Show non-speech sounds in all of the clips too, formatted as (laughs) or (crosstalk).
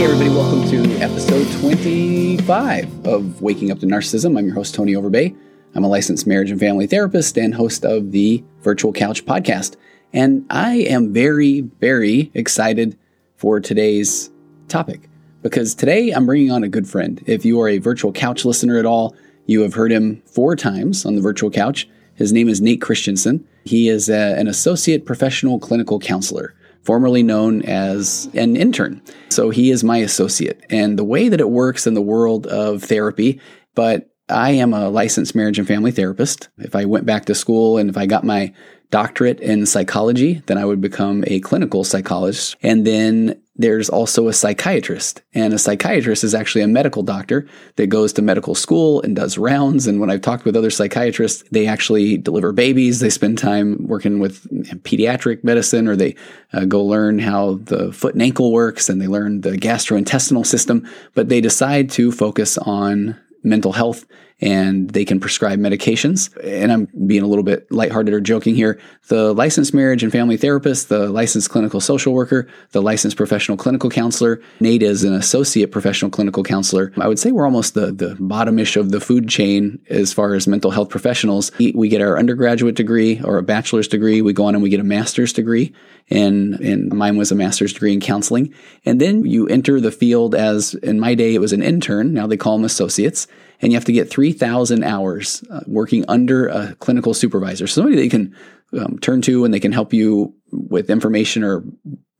Hey, everybody, welcome to episode 25 of Waking Up to Narcissism. I'm your host, Tony Overbay. I'm a licensed marriage and family therapist and host of the Virtual Couch podcast. And I am very, very excited for today's topic because today I'm bringing on a good friend. If you are a Virtual Couch listener at all, you have heard him four times on the Virtual Couch. His name is Nate Christensen. He is a, an associate professional clinical counselor formerly known as an intern. So he is my associate. And the way that it works in the world of therapy, but I am a licensed marriage and family therapist. If I went back to school and if I got my doctorate in psychology, then I would become a clinical psychologist. And then there's also a psychiatrist. And a psychiatrist is actually a medical doctor that goes to medical school and does rounds. And when I've talked with other psychiatrists, they actually deliver babies. They spend time working with pediatric medicine or they uh, go learn how the foot and ankle works and they learn the gastrointestinal system. But they decide to focus on mental health and they can prescribe medications. And I'm being a little bit lighthearted or joking here. The licensed marriage and family therapist, the licensed clinical social worker, the licensed professional clinical counselor. Nate is an associate professional clinical counselor. I would say we're almost the, the bottomish of the food chain as far as mental health professionals. We get our undergraduate degree or a bachelor's degree. We go on and we get a master's degree. And, and mine was a master's degree in counseling. And then you enter the field as, in my day, it was an intern. Now they call them associates and you have to get 3,000 hours uh, working under a clinical supervisor, somebody that you can um, turn to and they can help you with information or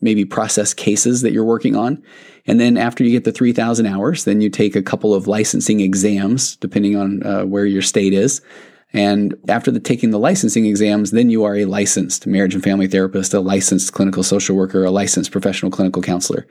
maybe process cases that you're working on. And then after you get the 3,000 hours, then you take a couple of licensing exams, depending on uh, where your state is. And after the taking the licensing exams, then you are a licensed marriage and family therapist, a licensed clinical social worker, a licensed professional clinical counselor.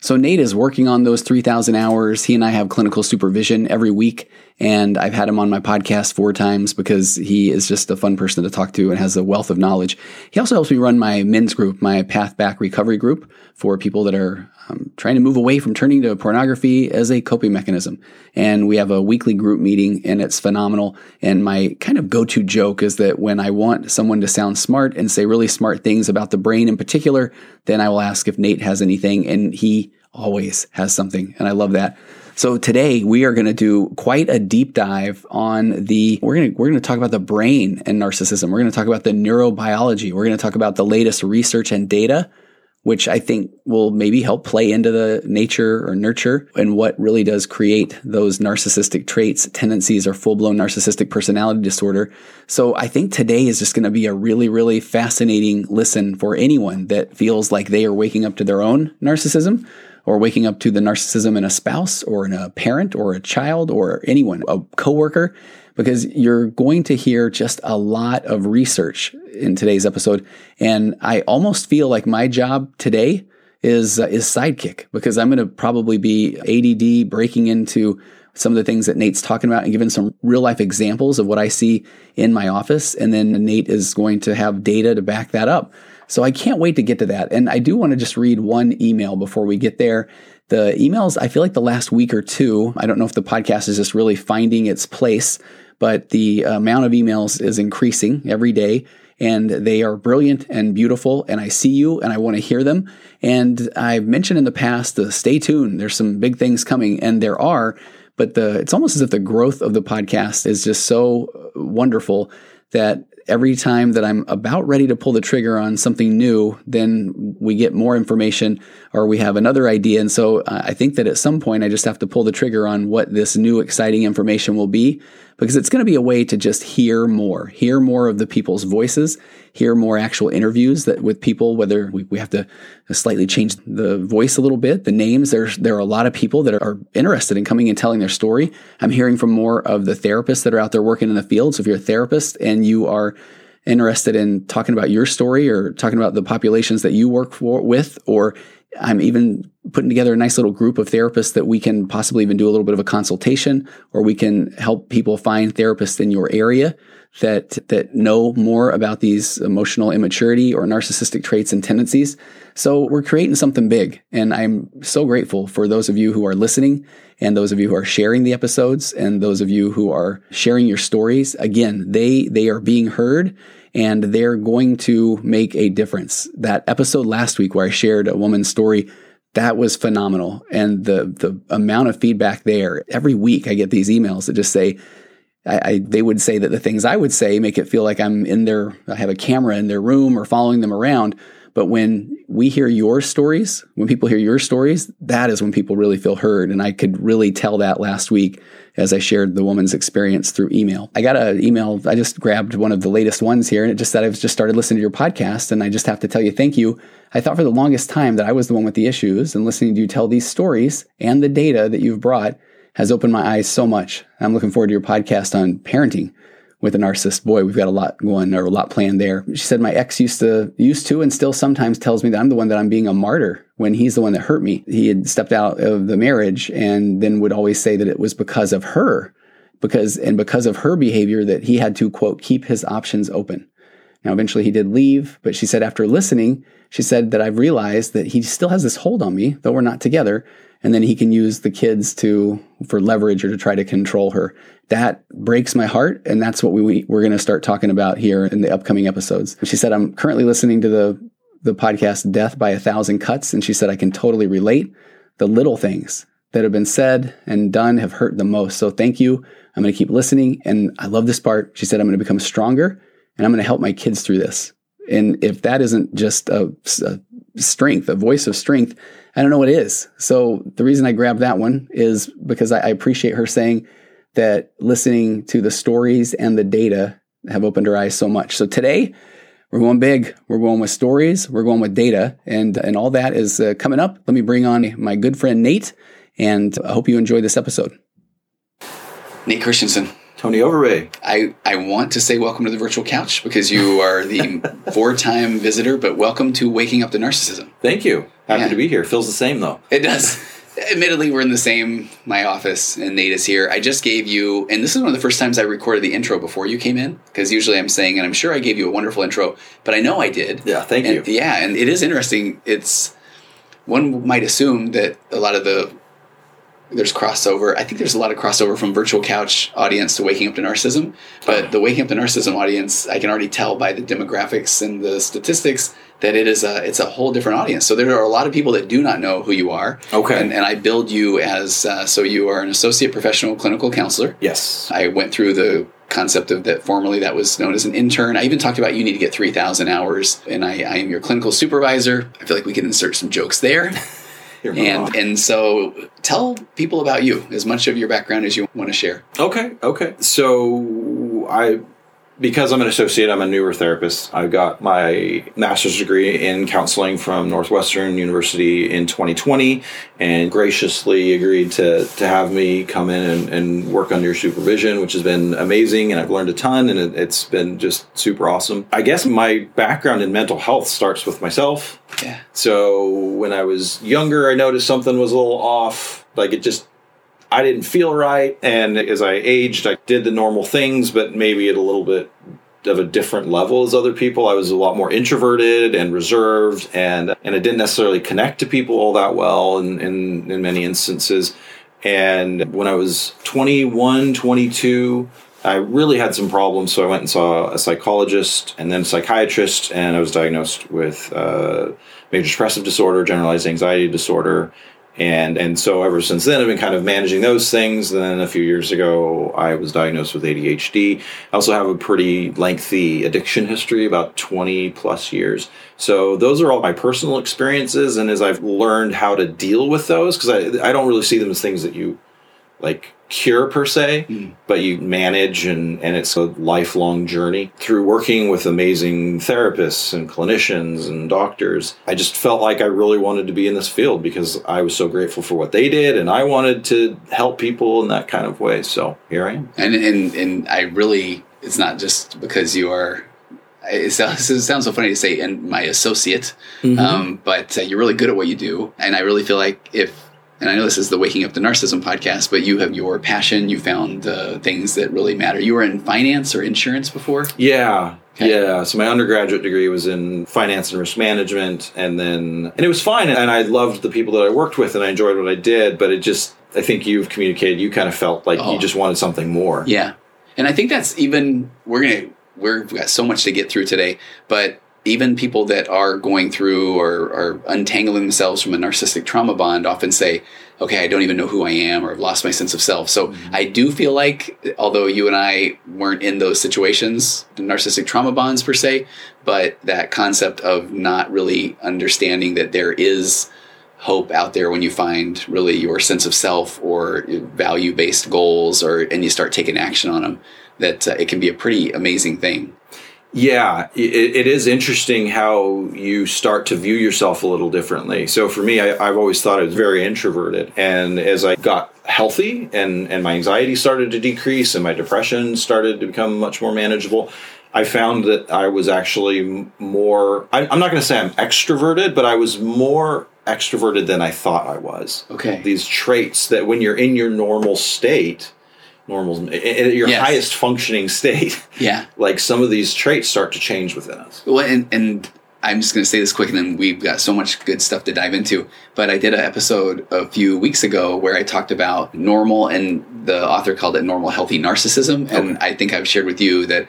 So Nate is working on those 3,000 hours. He and I have clinical supervision every week, and I've had him on my podcast four times because he is just a fun person to talk to and has a wealth of knowledge. He also helps me run my men's group, my Path Back Recovery group for people that are um, trying to move away from turning to pornography as a coping mechanism. And we have a weekly group meeting, and it's phenomenal. And my kind of go-to joke is that when I want someone to sound smart and say really smart things about the brain in particular, then I will ask if Nate has anything, and he always has something. And I love that. So today we are going to do quite a deep dive on the we're going to we're going to talk about the brain and narcissism. We're going to talk about the neurobiology. We're going to talk about the latest research and data which I think will maybe help play into the nature or nurture and what really does create those narcissistic traits, tendencies, or full blown narcissistic personality disorder. So I think today is just going to be a really, really fascinating listen for anyone that feels like they are waking up to their own narcissism or waking up to the narcissism in a spouse or in a parent or a child or anyone, a coworker because you're going to hear just a lot of research in today's episode. And I almost feel like my job today is uh, is sidekick because I'm going to probably be ADD breaking into some of the things that Nate's talking about and giving some real life examples of what I see in my office. And then Nate is going to have data to back that up. So I can't wait to get to that. And I do want to just read one email before we get there. The emails, I feel like the last week or two, I don't know if the podcast is just really finding its place but the amount of emails is increasing every day and they are brilliant and beautiful and I see you and I want to hear them. And I've mentioned in the past the stay tuned. There's some big things coming and there are, but the it's almost as if the growth of the podcast is just so uh, wonderful that every time that I'm about ready to pull the trigger on something new, then we get more information or we have another idea. And so uh, I think that at some point I just have to pull the trigger on what this new exciting information will be. Because it's going to be a way to just hear more, hear more of the people's voices, hear more actual interviews that with people, whether we, we have to slightly change the voice a little bit, the names. There's, there are a lot of people that are interested in coming and telling their story. I'm hearing from more of the therapists that are out there working in the field. So if you're a therapist and you are interested in talking about your story or talking about the populations that you work for, with, or I'm even putting together a nice little group of therapists that we can possibly even do a little bit of a consultation, or we can help people find therapists in your area that that know more about these emotional immaturity or narcissistic traits and tendencies. So we're creating something big, and I'm so grateful for those of you who are listening, and those of you who are sharing the episodes, and those of you who are sharing your stories. Again, they they are being heard and they're going to make a difference. That episode last week where I shared a woman's story, that was phenomenal. And the the amount of feedback there, every week I get these emails that just say, I, I, they would say that the things I would say make it feel like I'm in their, I have a camera in their room or following them around. But when we hear your stories, when people hear your stories, that is when people really feel heard. And I could really tell that last week as I shared the woman's experience through email. I got an email, I just grabbed one of the latest ones here, and it just said I've just started listening to your podcast. And I just have to tell you, thank you. I thought for the longest time that I was the one with the issues, and listening to you tell these stories and the data that you've brought has opened my eyes so much. I'm looking forward to your podcast on parenting with a narcissist boy. We've got a lot going or a lot planned there. She said my ex used to used to and still sometimes tells me that I'm the one that I'm being a martyr when he's the one that hurt me. He had stepped out of the marriage and then would always say that it was because of her because and because of her behavior that he had to quote keep his options open. Now eventually he did leave, but she said after listening, she said that I've realized that he still has this hold on me, though we're not together, and then he can use the kids to for leverage or to try to control her. That breaks my heart, and that's what we we're going to start talking about here in the upcoming episodes. She said I'm currently listening to the the podcast Death by a Thousand Cuts, and she said I can totally relate. The little things that have been said and done have hurt the most. So thank you. I'm going to keep listening, and I love this part. She said I'm going to become stronger, and I'm going to help my kids through this. And if that isn't just a, a strength, a voice of strength, I don't know what is. So the reason I grabbed that one is because I, I appreciate her saying that listening to the stories and the data have opened her eyes so much. So today we're going big. We're going with stories. We're going with data, and and all that is uh, coming up. Let me bring on my good friend Nate, and I hope you enjoy this episode. Nate Christensen. Tony Overbay. I, I want to say welcome to the virtual couch because you are the (laughs) four time visitor, but welcome to Waking Up to Narcissism. Thank you. Happy yeah. to be here. Feels the same though. It does. (laughs) Admittedly, we're in the same my office, and Nate is here. I just gave you, and this is one of the first times I recorded the intro before you came in, because usually I'm saying, and I'm sure I gave you a wonderful intro, but I know I did. Yeah, thank and, you. Yeah, and it is interesting. It's one might assume that a lot of the there's crossover. I think there's a lot of crossover from virtual couch audience to waking up to narcissism. But the waking up to narcissism audience, I can already tell by the demographics and the statistics that it is a it's a whole different audience. So there are a lot of people that do not know who you are. Okay. And, and I build you as uh, so you are an associate professional clinical counselor. Yes. I went through the concept of that formerly that was known as an intern. I even talked about you need to get 3,000 hours, and I, I am your clinical supervisor. I feel like we can insert some jokes there. (laughs) and and so tell people about you as much of your background as you want to share. Okay, okay. So I because I'm an associate, I'm a newer therapist. I got my master's degree in counseling from Northwestern University in 2020 and graciously agreed to, to have me come in and, and work under your supervision, which has been amazing. And I've learned a ton and it, it's been just super awesome. I guess my background in mental health starts with myself. Yeah. So when I was younger, I noticed something was a little off. Like it just I didn't feel right. And as I aged, I did the normal things, but maybe at a little bit of a different level as other people. I was a lot more introverted and reserved, and and I didn't necessarily connect to people all that well in, in, in many instances. And when I was 21, 22, I really had some problems. So I went and saw a psychologist and then a psychiatrist, and I was diagnosed with uh, major depressive disorder, generalized anxiety disorder, and and so ever since then i've been kind of managing those things. Then a few years ago i was diagnosed with adhd i also have a pretty lengthy addiction history about 20 plus years. So those are all my personal experiences. And as i've learned how to deal with those because I, I don't really see them as things that you like cure per se, Mm. but you manage and, and it's a lifelong journey through working with amazing therapists and clinicians and doctors. I just felt like I really wanted to be in this field because I was so grateful for what they did and I wanted to help people in that kind of way. So here I am. And and and I really, it's not just because you are. It sounds, (laughs) it sounds so funny to say, and my associate, um, but uh, you're really good at what you do, and I really feel like if, and I know this is the Waking Up to Narcissism podcast, but you have your passion. You found uh, things that really matter. You were in finance or insurance before. Yeah. Okay. Yeah. So my undergraduate degree was in finance and risk management and then and it was fine and I loved the people that I worked with and I enjoyed what I did, but it just I think you've communicated you kind of felt like Oh. you just wanted something more. Yeah, and I think that's even we're gonna we're, we've got so much to get through today, but even people that are going through or are untangling themselves from a narcissistic trauma bond often say, "Okay, I don't even know who I am, or I've lost my sense of self." So I do feel like, although you and I weren't in those situations, the narcissistic trauma bonds per se, but that concept of not really understanding that there is hope out there when you find really your sense of self or value based goals or and you start taking action on them that uh, it can be a pretty amazing thing Yeah, it, it is interesting how you start to view yourself a little differently. So for me, I, I've always thought I was very introverted, and as I got healthy and and my anxiety started to decrease and my depression started to become much more manageable, I found that I was actually more. I, I'm not going to say I'm extroverted, but I was more extroverted than I thought I was. okay These traits that when you're in your normal state, normal, i- i- your Yes. highest functioning state (laughs) yeah like some of these traits start to change within us. well and and i'm just going to say this quick and then we've got so much good stuff to dive into but i did an episode a few weeks ago where i talked about normal and the author called it normal healthy narcissism and i think i've shared with you that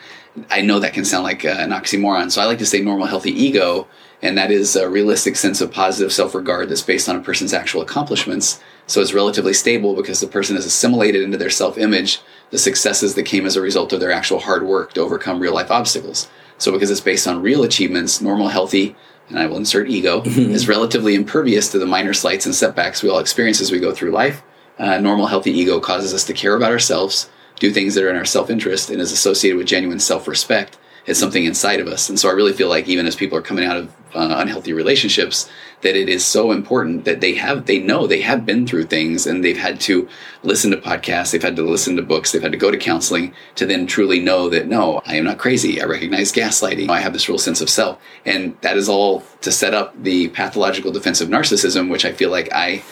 i know that can sound like uh, an oxymoron so i like to say normal healthy ego and that is a realistic sense of positive self-regard that's based on a person's actual accomplishments. So it's relatively stable because the person has assimilated into their self-image the successes that came as a result of their actual hard work to overcome real life obstacles. So because it's based on real achievements normal healthy and i will insert ego is relatively impervious to the minor slights and setbacks we all experience as we go through life. Uh, normal healthy ego causes us to care about ourselves do things that are in our self-interest and is associated with genuine self-respect it's something inside of us. And so I really feel like even as people are coming out of uh, unhealthy relationships, that it is so important that they have, they know they have been through things and they've had to listen to podcasts, they've had to listen to books, they've had to go to counseling to then truly know that no, I am not crazy. I recognize gaslighting. I have this real sense of self. And that is all to set up the pathological defensive narcissism, which I feel like I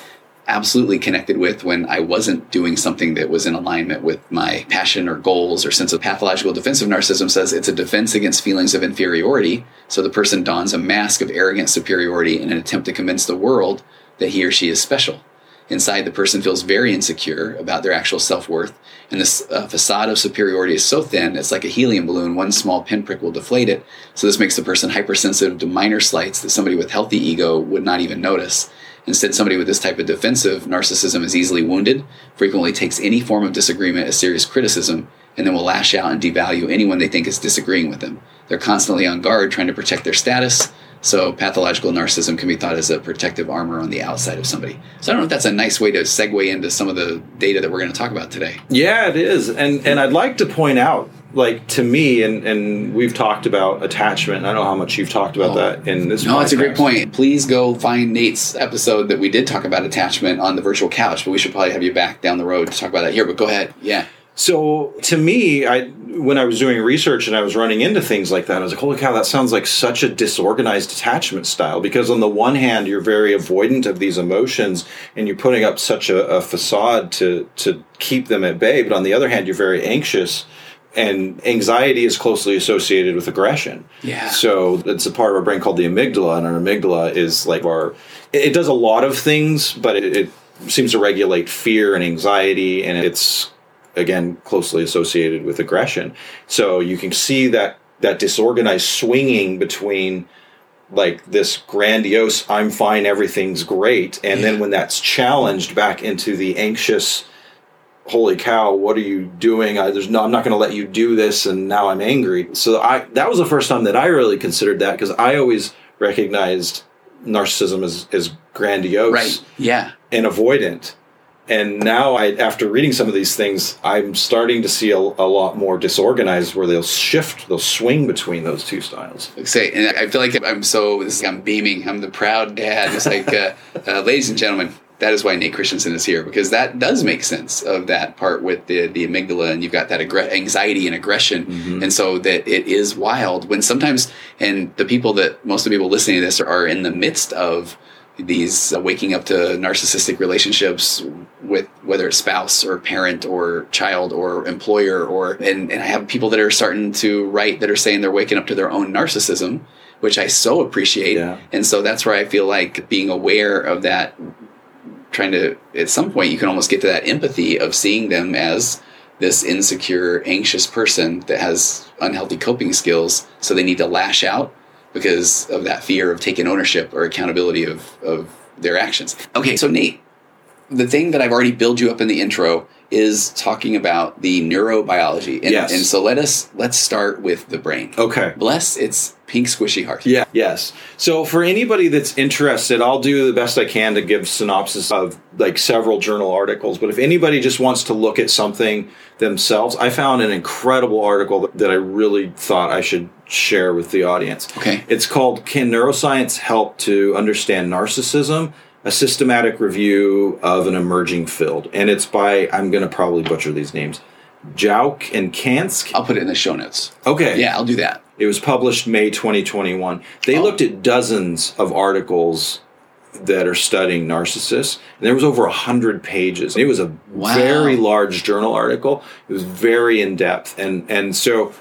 absolutely connected with when I wasn't doing something that was in alignment with my passion or goals or sense of pathological defensive narcissism says it's a defense against feelings of inferiority. So the person dons a mask of arrogant superiority in an attempt to convince the world that he or she is special. Inside, the person feels very insecure about their actual self worth, and this uh, facade of superiority is so thin, it's like a helium balloon. One small pinprick will deflate it. So, this makes the person hypersensitive to minor slights that somebody with healthy ego would not even notice. Instead, somebody with this type of defensive narcissism is easily wounded, frequently takes any form of disagreement as serious criticism, and then will lash out and devalue anyone they think is disagreeing with them. They're constantly on guard, trying to protect their status. So, pathological narcissism can be thought as a protective armor on the outside of somebody. So, I don't know if that's a nice way to segue into some of the data that we're going to talk about today. Yeah, it is. And and I'd like to point out, like to me, and and we've talked about attachment. I don't know how much you've talked about Oh. that in this. No, it's a great point. Please go find Nate's episode that we did talk about attachment on the virtual couch, but we should probably have you back down the road to talk about that here. But go ahead. Yeah. So to me, I when I was doing research and I was running into things like that, I was like, "Holy cow, that sounds like such a disorganized attachment style." Because on the one hand, you're very avoidant of these emotions, and you're putting up such a, a facade to to keep them at bay. But on the other hand, you're very anxious, and anxiety is closely associated with aggression. Yeah. So it's a part of our brain called the amygdala, and our amygdala is like our. It does a lot of things, but it, it seems to regulate fear and anxiety, and it's again closely associated with aggression. So you can see that that disorganized swinging between like this grandiose I'm fine everything's great and then when that's challenged back into the anxious holy cow what are you doing I, there's no I'm not going to let you do this and now I'm angry so I that was the first time that I really considered that because I always recognized narcissism as, as grandiose Right. Yeah. and avoidant. And now, I, after reading some of these things, I'm starting to see a, a lot more disorganized where they'll shift, they'll swing between those two styles. Say, and I feel like I'm so, this is, I'm beaming. I'm the proud dad. It's like, uh, uh, ladies and gentlemen, that is why Nate Christensen is here because that does make sense of that part with the the amygdala and you've got that aggr- anxiety and aggression Mm-hmm. and so that it is wild when sometimes and the people that most of the people listening to this are, are in the midst of these uh, waking up to narcissistic relationships with whether it's spouse or parent or child or employer or and, and I have people that are starting to write that are saying they're waking up to their own narcissism which I so appreciate Yeah. and so that's where I feel like being aware of that trying to at some point you can almost get to that empathy of seeing them as this insecure anxious person that has unhealthy coping skills so they need to lash out because of that fear of taking ownership or accountability of, of their actions okay so nate the thing that i've already built you up in the intro is talking about the neurobiology and, Yes. and so let us let's start with the brain Okay. bless its pink squishy heart Yeah. Yes. So for anybody that's interested, I'll do the best I can to give synopsis of like several journal articles. But if anybody just wants to look at something themselves, I found an incredible article that I really thought I should share with the audience. Okay. It's called "Can Neuroscience Help to Understand Narcissism?" A systematic review of an emerging field, and it's by I'm going to probably butcher these names, Jauk and Kansk. i'll put it in the show notes Okay. yeah i'll do that It was published May 2021. They Oh. looked at dozens of articles that are studying narcissists, and there was over 100 pages. It was a Wow. very large journal article. It was very in depth. And, and so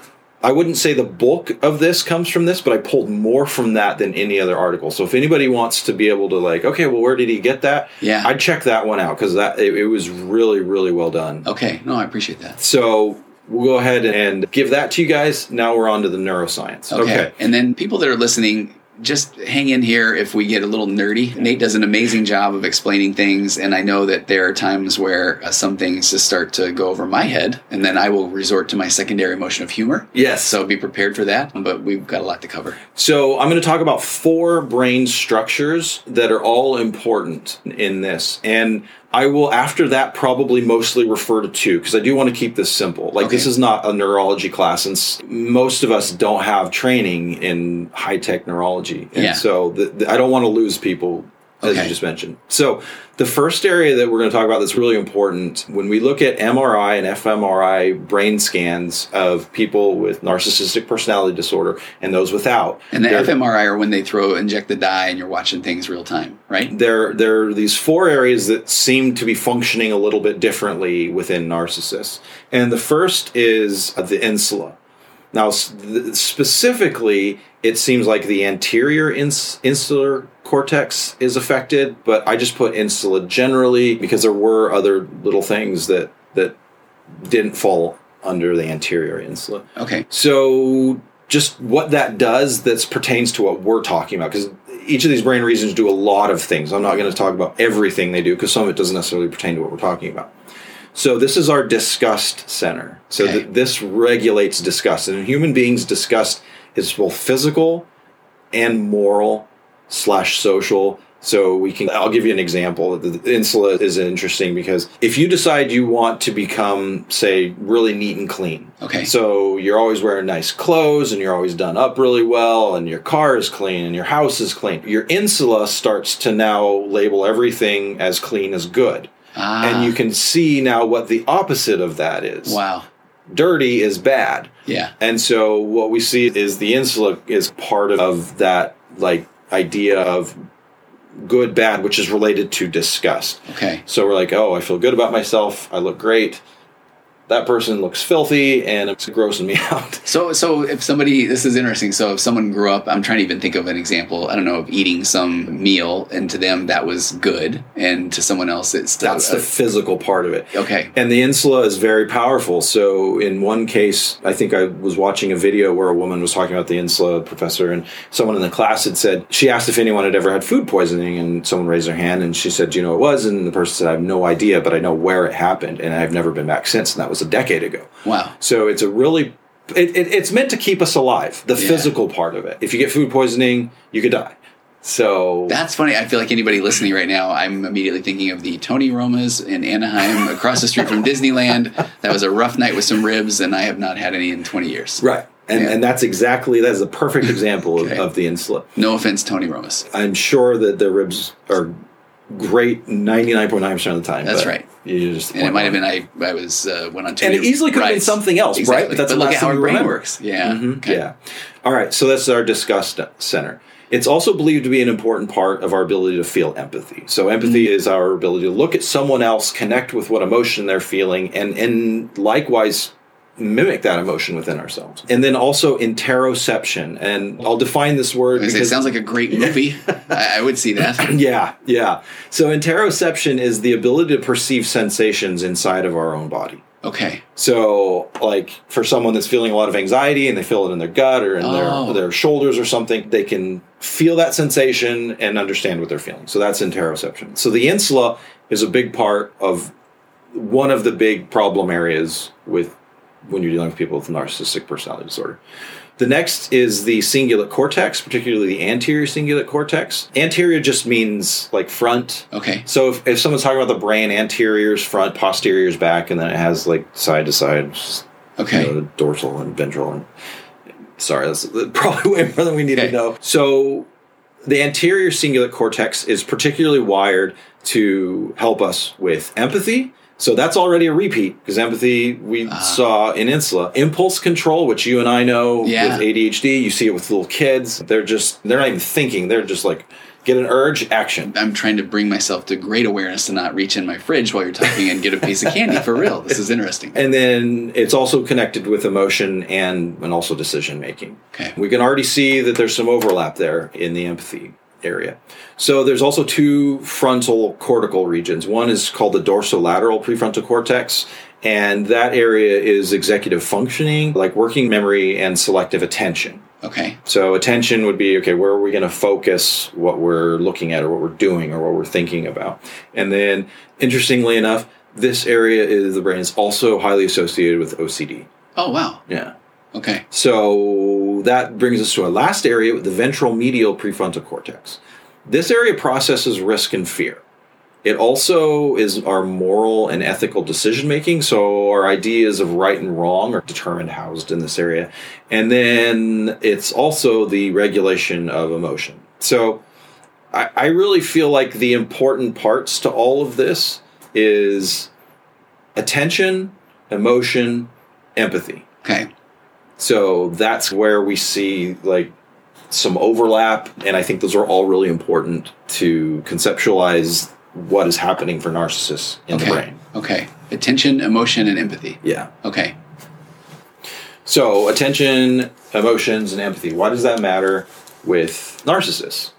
I wouldn't say the bulk of this comes from this, but I pulled more from that than any other article. So if anybody wants to be able to like, okay, well, where did he get that? Yeah. I'd check that one out because that it, it was really, really well done. okay no i appreciate that So we'll go ahead and give that to you guys. Now we're on to the neuroscience. Okay. And then people that are listening, just hang in here if we get a little nerdy. Nate does an amazing job of explaining things, and I know that there are times where uh, some things just start to go over my head, and then I will resort to my secondary emotion of humor. Yes. So be prepared for that, but we've got a lot to cover. So I'm going to talk about four brain structures that are all important in this. And I will, after that, probably mostly refer to two because I do want to keep this simple. Like, this is not a neurology class, and s- most of us don't have training in high tech neurology. And Yeah. so the, the- I don't want to lose people. As Okay. you just mentioned. So, the first area that we're going to talk about that's really important when we look at MRI and fMRI brain scans of people with narcissistic personality disorder and those without. And the fMRI are when they throw inject the dye and you're watching things real time, right? there there are these four areas that seem to be functioning a little bit differently within narcissists and the first is the insula now specifically it seems like the anterior ins- insular cortex is affected but i just put insula generally because there were other little things that that didn't fall under the anterior insula Okay. so, just what that does that pertains to what we're talking about, because each of these brain regions do a lot of things. I'm not going to talk about everything they do because some of it doesn't necessarily pertain to what we're talking about. So, this is our disgust center. So, Okay. th- this regulates disgust. And in human beings, disgust is both physical and moral slash social. So we can. I'll give you an example. The the insula is interesting because if you decide you want to become, say, really neat and clean, Okay. so you're always wearing nice clothes and you're always done up really well and your car is clean and your house is clean. Your insula starts to now label everything as clean as good. Ah, And you can see now what the opposite of that is. wow. Dirty is bad. Yeah. And so what we see is the insula is part of that like idea of good bad which is related to disgust. Okay. So we're like, "Oh, I feel good about myself. I look great." That person looks filthy and it's grossing me (laughs) out. So, so if somebody, this is interesting. So, if someone grew up, I'm trying to even think of an example. I don't know of eating some meal, and to them that was good, and to someone else it's That's the physical part of it. okay. And the insula is very powerful. So, in one case, I think I was watching a video where a woman was talking about the insula professor, and someone in the class had said, she asked if anyone had ever had food poisoning, and someone raised their hand, and she said, Do you know it was? And the person said, I have no idea, but I know where it happened, and I've never been back since. And that was a decade ago. Wow. So, it's a really it, it, it's meant to keep us alive, the Yeah. physical part of it. If you get food poisoning, you could die. So That's funny. I feel like anybody listening right now, I'm immediately thinking of the Tony Roma's in Anaheim across the street from (laughs) Disneyland. That was a rough night with some ribs, and I have not had any in 20 years. right, and Yeah. and that's exactly that's a perfect example (laughs) Okay. of, of the insula. No offense, Tony Roma's. I'm sure that the ribs are great 99.9% of the time. That's right. You just And it might have been I, I was uh, went on and it easily could have been something else, right? But that's the look last at how thing our brain remember. works. Yeah. Mhm. Okay. Yeah. All right. So that's our disgust center. It's also believed to be an important part of our ability to feel empathy. So empathy Mm-hmm. is our ability to look at someone else, connect with what emotion they're feeling, and and likewise mimic that emotion within ourselves. And then also interoception. And I'll define this word I was gonna say, It sounds like a great movie. (laughs) I, I would see that. (clears throat) yeah, yeah. So interoception is the ability to perceive sensations inside of our own body. Okay. So, like for someone that's feeling a lot of anxiety and they feel it in their gut or in Oh. their their shoulders or something, they can feel that sensation and understand what they're feeling. So that's interoception. So the insula is a big part of one of the big problem areas with when you're dealing with people with narcissistic personality disorder. The next is the cingulate cortex, particularly the anterior cingulate cortex. Anterior just means like front. Okay. So if, if someone's talking about the brain, anterior's front, posterior's back, and then it has like side to side, Okay. you know, dorsal and ventral. And sorry, that's (laughs) probably way more than we need Okay. to know. So the anterior cingulate cortex is particularly wired to help us with empathy. So that's already a repeat because empathy we Ah. saw in insula. Impulse control, which you and I know Yeah. with ADHD, you see it with little kids. They're just they're not even thinking. They're just like get an urge, action. I'm trying to bring myself to great awareness to not reach in my fridge while you're talking and get a piece of candy for real. This is interesting. And then it's also connected with emotion and and also decision making. Okay. We can already see that there's some overlap there in the empathy area. So there's also two frontal cortical regions. One is called the dorsolateral prefrontal cortex, and that area is executive functioning, like working memory and selective attention. Okay. So attention would be okay, where are we going to focus what we're looking at or what we're doing or what we're thinking about? And then interestingly enough, this area is the brain is also highly associated with OCD. Oh wow. Yeah. Okay. So that brings us to our last area, the ventral medial prefrontal cortex. This area processes risk and fear. It also is our moral and ethical decision making. So our ideas of right and wrong are determined, housed in this area. And then it's also the regulation of emotion. So I, I really feel like the important parts to all of this is attention, emotion, empathy. Okay. So that's where we see like some overlap, and I think those are all really important to conceptualize what is happening for narcissists in Okay. the brain. Okay. Attention, emotion, and empathy. Yeah. Okay. So attention, emotions, and empathy. Why does that matter with narcissists?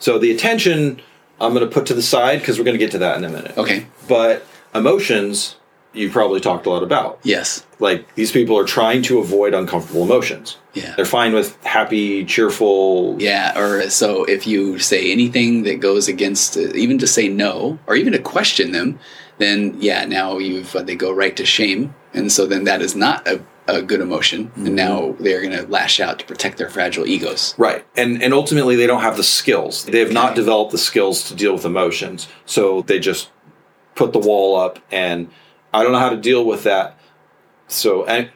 So the attention, I'm going to put to the side because we're going to get to that in a minute. Okay. But emotions, you probably talked a lot about. Yes. Like these people are trying to avoid uncomfortable emotions. Yeah. They're fine with happy, cheerful. Yeah, or so if you say anything that goes against, uh, even to say no, or even to question them, then yeah, now you've uh, they go right to shame, and so then that is not a, a good emotion, and now they're going to lash out to protect their fragile egos. Right. And and ultimately they don't have the skills. They have not developed the skills to deal with emotions. So they just put the wall up and I don't know how to deal with that. So and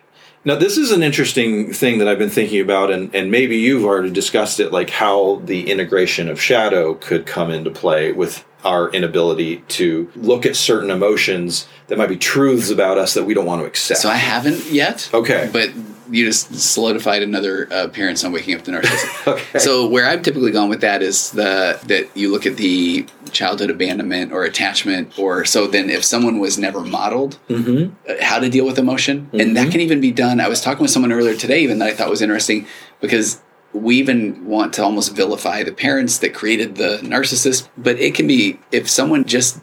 now this is an interesting thing that I've been thinking about and, and maybe you've already discussed it, like how the integration of shadow could come into play with our inability to look at certain emotions that might be truths about us that we don't want to accept. So I haven't yet. Okay. But you just solidified another uh, appearance on waking up the narcissist. (laughs) Okay. So where I've typically gone with that is the that you look at the childhood abandonment or attachment, or so then if someone was never modeled Mhm. uh, how to deal with emotion, and that can even be done. I was talking with someone earlier today, even that I thought was interesting because we even want to almost vilify the parents that created the narcissist, but it can be if someone just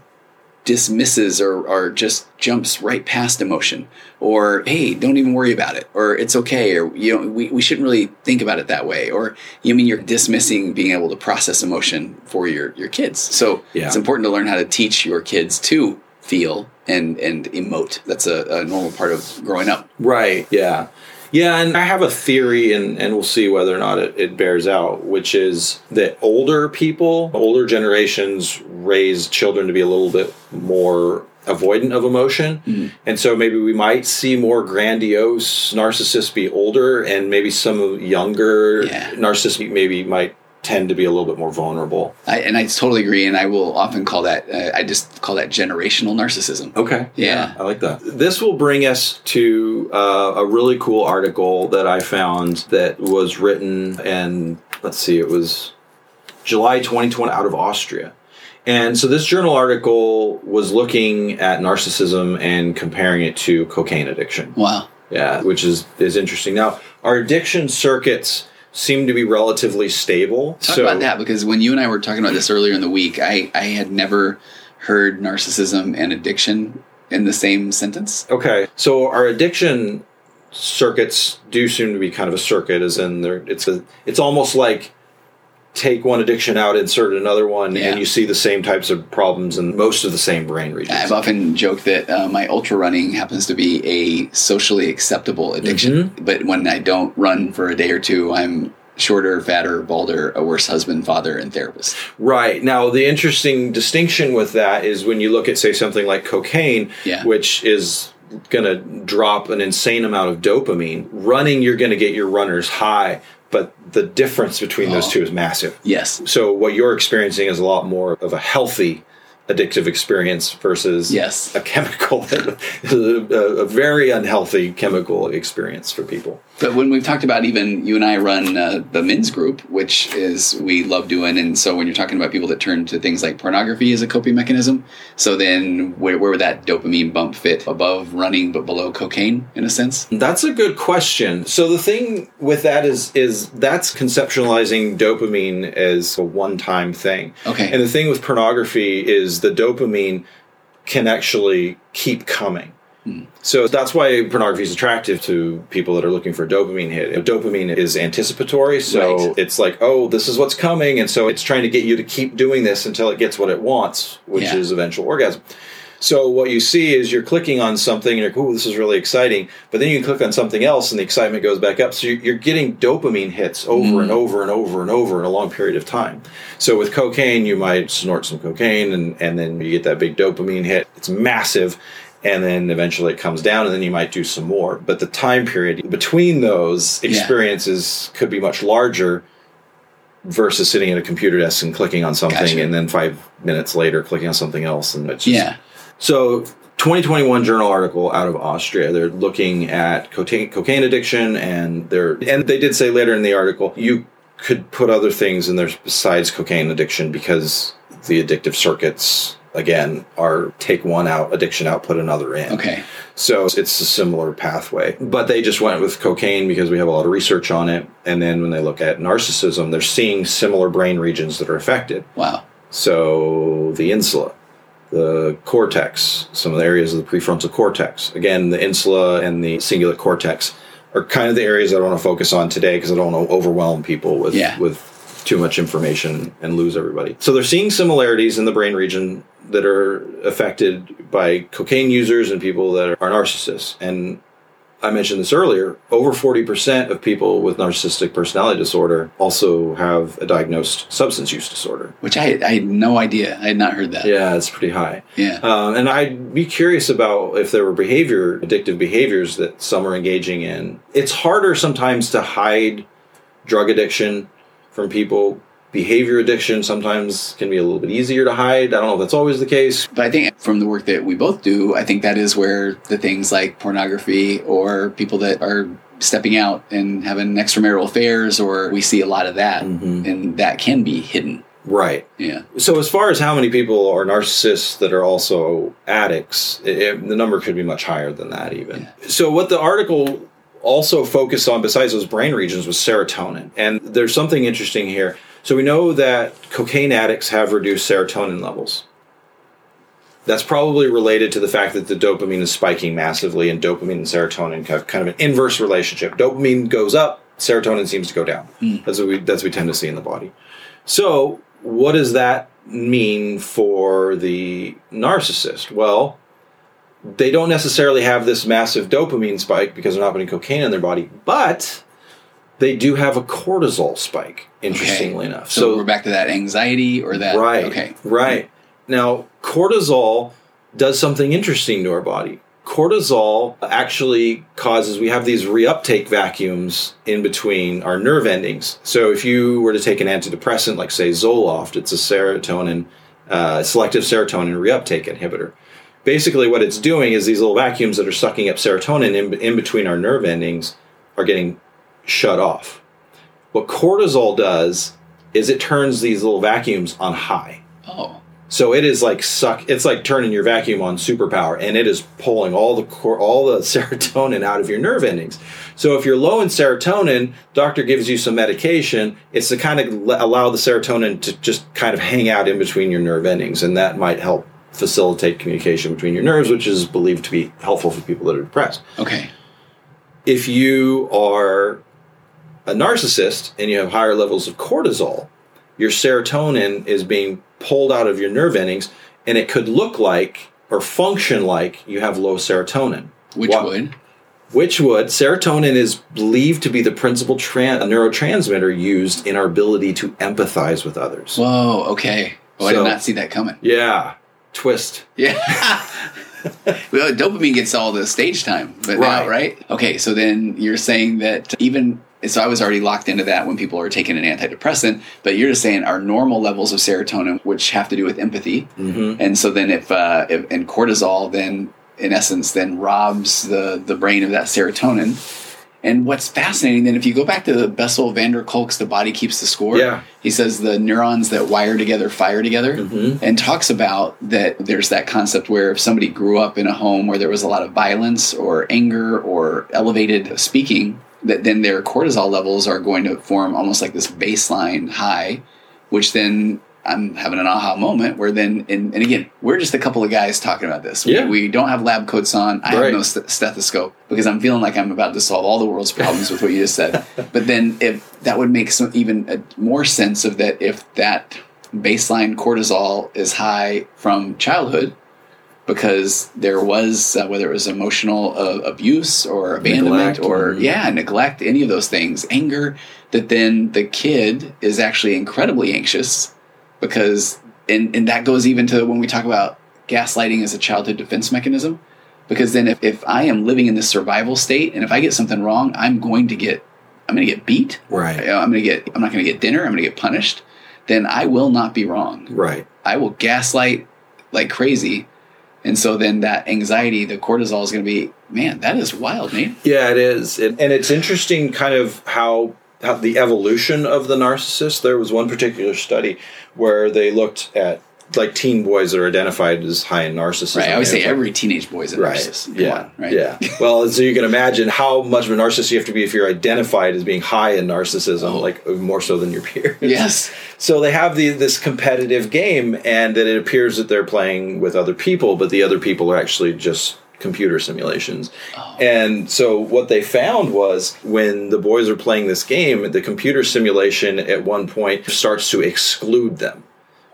dismisses or, or just jumps right past emotion or hey don't even worry about it or it's okay or you know we, we shouldn't really think about it that way or you mean you're dismissing being able to process emotion for your your kids so Yeah. it's important to learn how to teach your kids to feel and and emote that's a, a normal part of growing up Right. Yeah. Yeah, and I have a theory, and, and we'll see whether or not it, it bears out, which is that older people, older generations raise children to be a little bit more avoidant of emotion. Mm-hmm. And so maybe we might see more grandiose narcissists be older, and maybe some younger Yeah. narcissists maybe might tend to be a little bit more vulnerable. I, and I totally agree. And I will often call that, uh, I just call that generational narcissism. Okay. Yeah. I like that. This will bring us to uh, a really cool article that I found that was written, and let's see, it was July 2020 out of Austria. And so this journal article was looking at narcissism and comparing it to cocaine addiction. Wow. Yeah, which is is interesting. Now, our addiction circuits seem to be relatively stable. Talk about that because when you and I were talking about this earlier in the week, I, I had never heard narcissism and addiction in the same sentence. Okay, so our addiction circuits do seem to be kind of a circuit, as in there, it's a, it's almost like take one addiction out, insert another one, Yeah. and you see the same types of problems in most of the same brain regions. I've often joked that uh, my ultra running happens to be a socially acceptable addiction, but when I don't run for a day or two, I'm shorter, fatter, balder, a worse husband, father, and therapist. Right. Now, the interesting distinction with that is when you look at, say, something like cocaine, Yeah. which is going to drop an insane amount of dopamine. Running, you're going to get your runner's high, but the difference between those Oh. two is massive. Yes. So, what you're experiencing is a lot more of a healthy addictive experience versus Yes. a chemical, (laughs) a, a very unhealthy chemical experience for people. But when we've talked about even you and I run uh, the men's group, which is we love doing, and so when you're talking about people that turn to things like pornography as a coping mechanism, so then where, where would that dopamine bump fit above running but below cocaine in a sense? That's a good question. So the thing with that is is that's conceptualizing dopamine as a one-time thing. Okay. And the thing with pornography is the dopamine can actually keep coming. So that's why pornography is attractive to people that are looking for a dopamine hit. Dopamine is anticipatory, so Right. it's like, oh, this is what's coming, and so it's trying to get you to keep doing this until it gets what it wants, which Yeah. is eventual orgasm. So what you see is you're clicking on something and you're like, "Ooh, this is really exciting," but then you click on something else and the excitement goes back up. So you're getting dopamine hits over and mm. over and over and over in a long period of time. So with cocaine, you might snort some cocaine and and then you get that big dopamine hit. It's massive. And then eventually it comes down, and then you might do some more. But the time period between those Yeah. experiences could be much larger versus sitting at a computer desk and clicking on something, Gotcha. and then five minutes later clicking on something else. And it's just, Yeah. So, 2021 journal article out of Austria. They're looking at cocaine, cocaine addiction, and they're and they did say later in the article you could put other things in there besides cocaine addiction because the addictive circuits again are take one out, addiction out, put another in. Okay. So it's a similar pathway. But they just went with cocaine because we have a lot of research on it. And then when they look at narcissism, they're seeing similar brain regions that are affected. Wow. So the insula, the cortex, some of the areas of the prefrontal cortex. Again, the insula and the cingulate cortex are kind of the areas I want to focus on today because I don't want to overwhelm people with Yeah. with too much information and lose everybody. So they're seeing similarities in the brain region that are affected by cocaine users and people that are narcissists. And I mentioned this earlier, over 40% of people with narcissistic personality disorder also have a diagnosed substance use disorder. Which I, I had no idea. I had not heard that. Yeah, it's pretty high. Yeah. Um, and I'd be curious about if there were behavior, addictive behaviors that some are engaging in. It's harder sometimes to hide drug addiction from people. Behavior addiction sometimes can be a little bit easier to hide. I don't know if that's always the case. But I think from the work that we both do, I think that is where the things like pornography or people that are stepping out and having extramarital affairs, or we see a lot of that, mm-hmm. and that can be hidden. Right. Yeah. So, as far as how many people are narcissists that are also addicts, it, the number could be much higher than that, even. So, what the article also focused on, besides those brain regions, was serotonin. And there's something interesting here. So, we know that cocaine addicts have reduced serotonin levels. That's probably related to the fact that the dopamine is spiking massively, and dopamine and serotonin have kind of an inverse relationship. Dopamine goes up, serotonin seems to go down. Hmm. That's what we that's what we tend to see in the body. So, what does that mean for the narcissist? Well, they don't necessarily have this massive dopamine spike because they're not putting cocaine in their body, but they do have a cortisol spike, interestingly enough. So, we're back to that anxiety or that. Right. Okay. Right. Now, cortisol does something interesting to our body. Cortisol actually causes, we have these reuptake vacuums in between our nerve endings. So if you were to take an antidepressant, like say Zoloft, it's a serotonin, uh, selective serotonin reuptake inhibitor. Basically, what it's doing is these little vacuums that are sucking up serotonin in, in between our nerve endings are getting shut off. What cortisol does is it turns these little vacuums on high. Oh. So it is like suck. It's like turning your vacuum on superpower, and it is pulling all the cor- all the (laughs) serotonin out of your nerve endings. So if you're low in serotonin, doctor gives you some medication. It's to kind of allow the serotonin to just kind of hang out in between your nerve endings, and that might help facilitate communication between your nerves, which is believed to be helpful for people that are depressed. Okay. If you are a narcissist and you have higher levels of cortisol, your serotonin is being pulled out of your nerve endings, and it could look like or function like you have low serotonin. Which Wha- would? Which would serotonin is believed to be the principal tran- neurotransmitter used in our ability to empathize with others. Whoa. Okay. Oh, I did not see that coming. yeah, twist. Yeah. (laughs) well, dopamine gets all the stage time, but now, Right. right? Okay, so then you're saying that even so, I was already locked into that when people are taking an antidepressant, but you're just saying our normal levels of serotonin, which have to do with empathy, Mm-hmm. and so then if, uh, if and cortisol, then in essence, then robs the the brain of that serotonin. And what's fascinating, then, if you go back to the Bessel van der Kolk's "The Body Keeps the Score," Yeah. he says the neurons that wire together fire together, Mhm. and talks about that there's that concept where if somebody grew up in a home where there was a lot of violence or anger or elevated speaking, that then their cortisol levels are going to form almost like this baseline high, which then I'm having an aha moment where then, and, and again, we're just a couple of guys talking about this. Yeah. We, we don't have lab coats on. I Right. have no st- stethoscope because I'm feeling like I'm about to solve all the world's problems with what you just said. (laughs) But then, if that would make some even uh more sense of that, if that baseline cortisol is high from childhood, because there was uh, whether it was emotional uh, abuse or abandonment Neglect. or Mhm. yeah neglect any of those things anger that then the kid is actually incredibly anxious because and, and that goes even to when we talk about gaslighting as a childhood defense mechanism because then if, if i am living in this survival state and if i get something wrong i'm going to get i'm going to get beat Right. I'm going to get i'm not going to get dinner i'm going to get punished then i will not be wrong Right. I will gaslight like crazy. And so then that anxiety, the cortisol is going to be, man, that is wild, man. Yeah, it is, it, and it's interesting, kind of how how the evolution of the narcissist. There was one particular study where they looked at like teen boys that are identified as high in narcissism. Right. I would say And- every teenage boy is a Right. narcissist. Come yeah. on, right. Yeah. (laughs) well, so you can imagine how much of a narcissist you have to be if you're identified as being high in narcissism, Oh. like more so than your peers. Yes. So they have the, this competitive game, and that it appears that they're playing with other people, but the other people are actually just computer simulations. Oh. And so what they found was when the boys are playing this game, the computer simulation at one point starts to exclude them.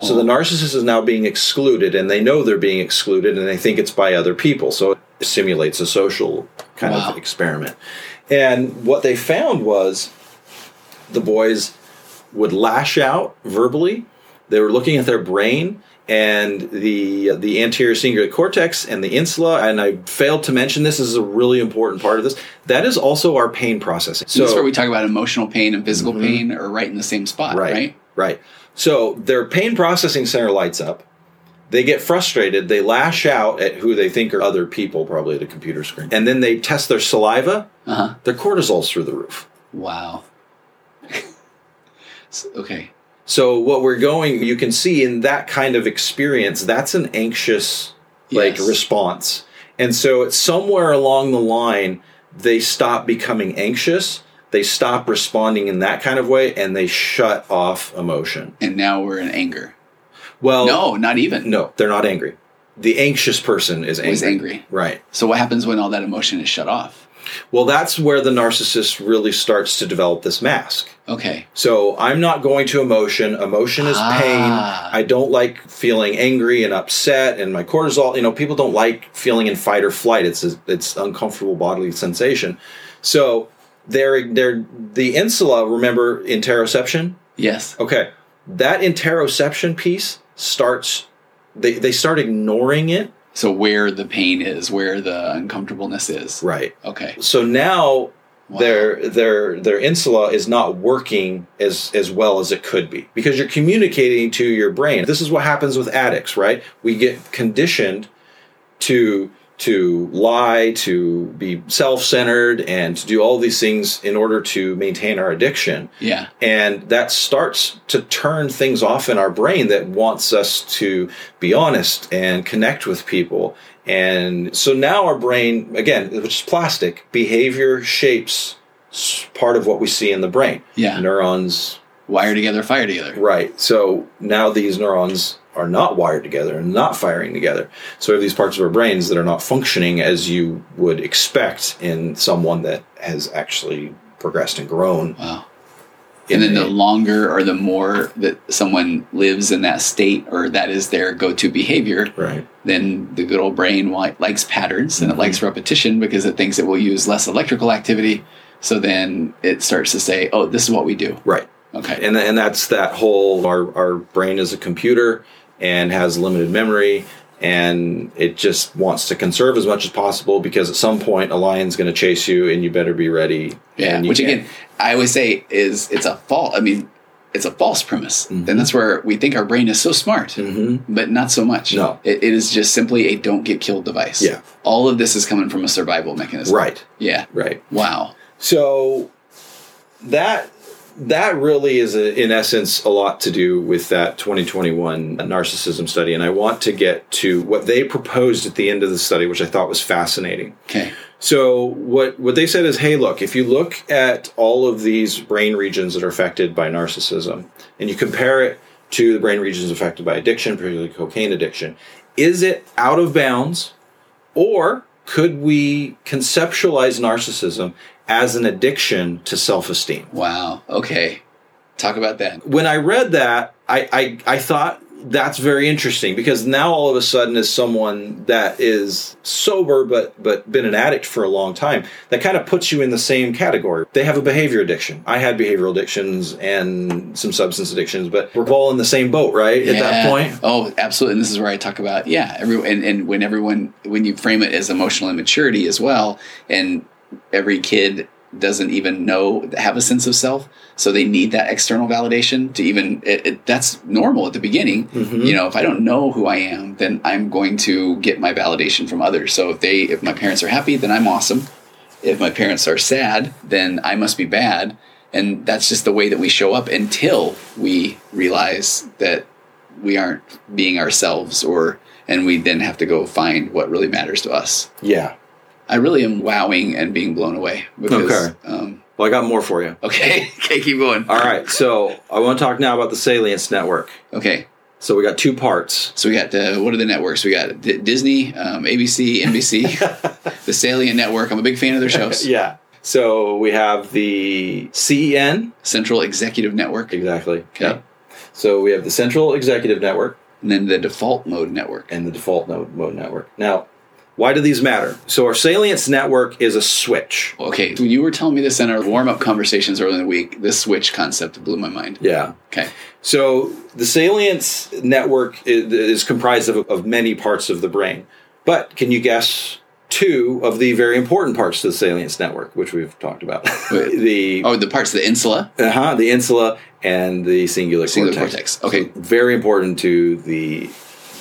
So the narcissist is now being excluded, and they know they're being excluded, and they think it's by other people. So it simulates a social kind Wow. of experiment. And what they found was the boys would lash out verbally. They were looking at their brain and the the anterior cingulate cortex and the insula. And I failed to mention this, this is a really important part of this. That is also our pain processing. So that's where we talk about emotional pain and physical pain are right in the same spot, right? Mm-hmm. Right. Right. So their pain processing center lights up. They get frustrated. They lash out at who they think are other people, probably at a computer screen. And then they test their saliva. Uh huh. Their cortisol's through the roof. Wow. (laughs) Okay. So what we're going, you can see in that kind of experience, that's an anxious like Yes. response. And so it's somewhere along the line they stop becoming anxious, they stop responding in that kind of way and they shut off emotion. And now we're in anger. Well, No, not even. no, they're not angry. The anxious person is angry. Was angry. Right. So what happens when all that emotion is shut off? Well, that's where the narcissist really starts to develop this mask. Okay. So I'm not going to emotion. Emotion is Ah. pain. I don't like feeling angry and upset, and my cortisol. You know, people don't like feeling in fight or flight. It's a, it's uncomfortable bodily sensation. So they're they're the insula. Remember interoception. Yes. Okay, that interoception piece starts. They they start ignoring it. So where the pain is, where the uncomfortableness is. Right. Okay. So now Wow. their their their insula is not working as as well as it could be because you're communicating to your brain. This is what happens with addicts, right? We get conditioned to to lie, to be self-centered and to do all these things in order to maintain our addiction. Yeah. And that starts to turn things off in our brain that wants us to be honest and connect with people. And so now our brain, again, which is plastic, behavior shapes part of what we see in the brain. Yeah. Neurons, Wire together, fire together. right. So now these neurons are not wired together and not firing together. So we have these parts of our brains that are not functioning as you would expect in someone that has actually progressed and grown. Wow. And then the longer or the more that someone lives in that state or that is their go-to behavior, Right. then the good old brain likes patterns and it mm-hmm. likes repetition because it thinks it will use less electrical activity. So then it starts to say, "Oh, this is what we do." Right. Okay. and and that's that whole our our brain is a computer and has limited memory and it just wants to conserve as much as possible because at some point a lion's going to chase you and you better be ready Yeah, and which can't- again, I always say is it's a fault. I mean, it's a false premise, Mm-hmm. and that's where we think our brain is so smart, but not so much. No. it, it is just simply a don't get killed device. Yeah. all of this is coming from a survival mechanism. right Yeah. right Wow. so that that really is a, in essence a lot to do with that 2021 narcissism study and i want to get to what they proposed at the end of the study which i thought was fascinating Okay. So what what they said is, hey, look, if you look at all of these brain regions that are affected by narcissism, and you compare it to the brain regions affected by addiction, particularly cocaine addiction, is it out of bounds, or could we conceptualize narcissism as an addiction to self-esteem? Wow. Okay. Talk about that. when I read that, I, I I thought that's very interesting because now all of a sudden, as someone that is sober but but been an addict for a long time, that kind of puts you in the same category. They have a behavior addiction. I had behavioral addictions and some substance addictions, but we're all in the same boat, right? At that point, Oh, absolutely. And this is where I talk about, yeah, every and, and when everyone when you frame it as emotional immaturity as well, and every kid doesn't even know have a sense of self, so they need that external validation to even it, it, that's normal at the beginning. Mm-hmm. You know, if I don't know who I am, then I'm going to get my validation from others. So if they if my parents are happy, then I'm awesome. If my parents are sad, then I must be bad. And that's just the way that we show up until we realize that we aren't being ourselves or and we then have to go find what really matters to us. yeah. I really am wowing and being blown away because Okay. um, Well, I got more for you. okay, (laughs) okay, keep going. All right, so I want to talk now about the Salience Network. Okay. So we got two parts. So we got uh, what are the networks? We got D- Disney, um, ABC, NBC, (laughs) the Salient Network. I'm a big fan of their shows. (laughs) Yeah. So we have the CEN, Central Executive Network, Exactly. Okay. Yep. So we have the Central Executive Network and then the Default Mode Network. and the Default Mode, mode Network. Now, why do these matter? So our Salience Network is a switch. Okay, when you were telling me this in our warm up conversations earlier in the week, this switch concept blew my mind. Yeah. Okay. So the Salience Network is, is comprised of, of many parts of the brain. But can you guess two of the very important parts to the Salience Network, which we've talked about? (laughs) The Oh, the parts of the insula, uh-huh, the insula and the cingulate, Cingulate cortex. cortex. Okay. So very important to the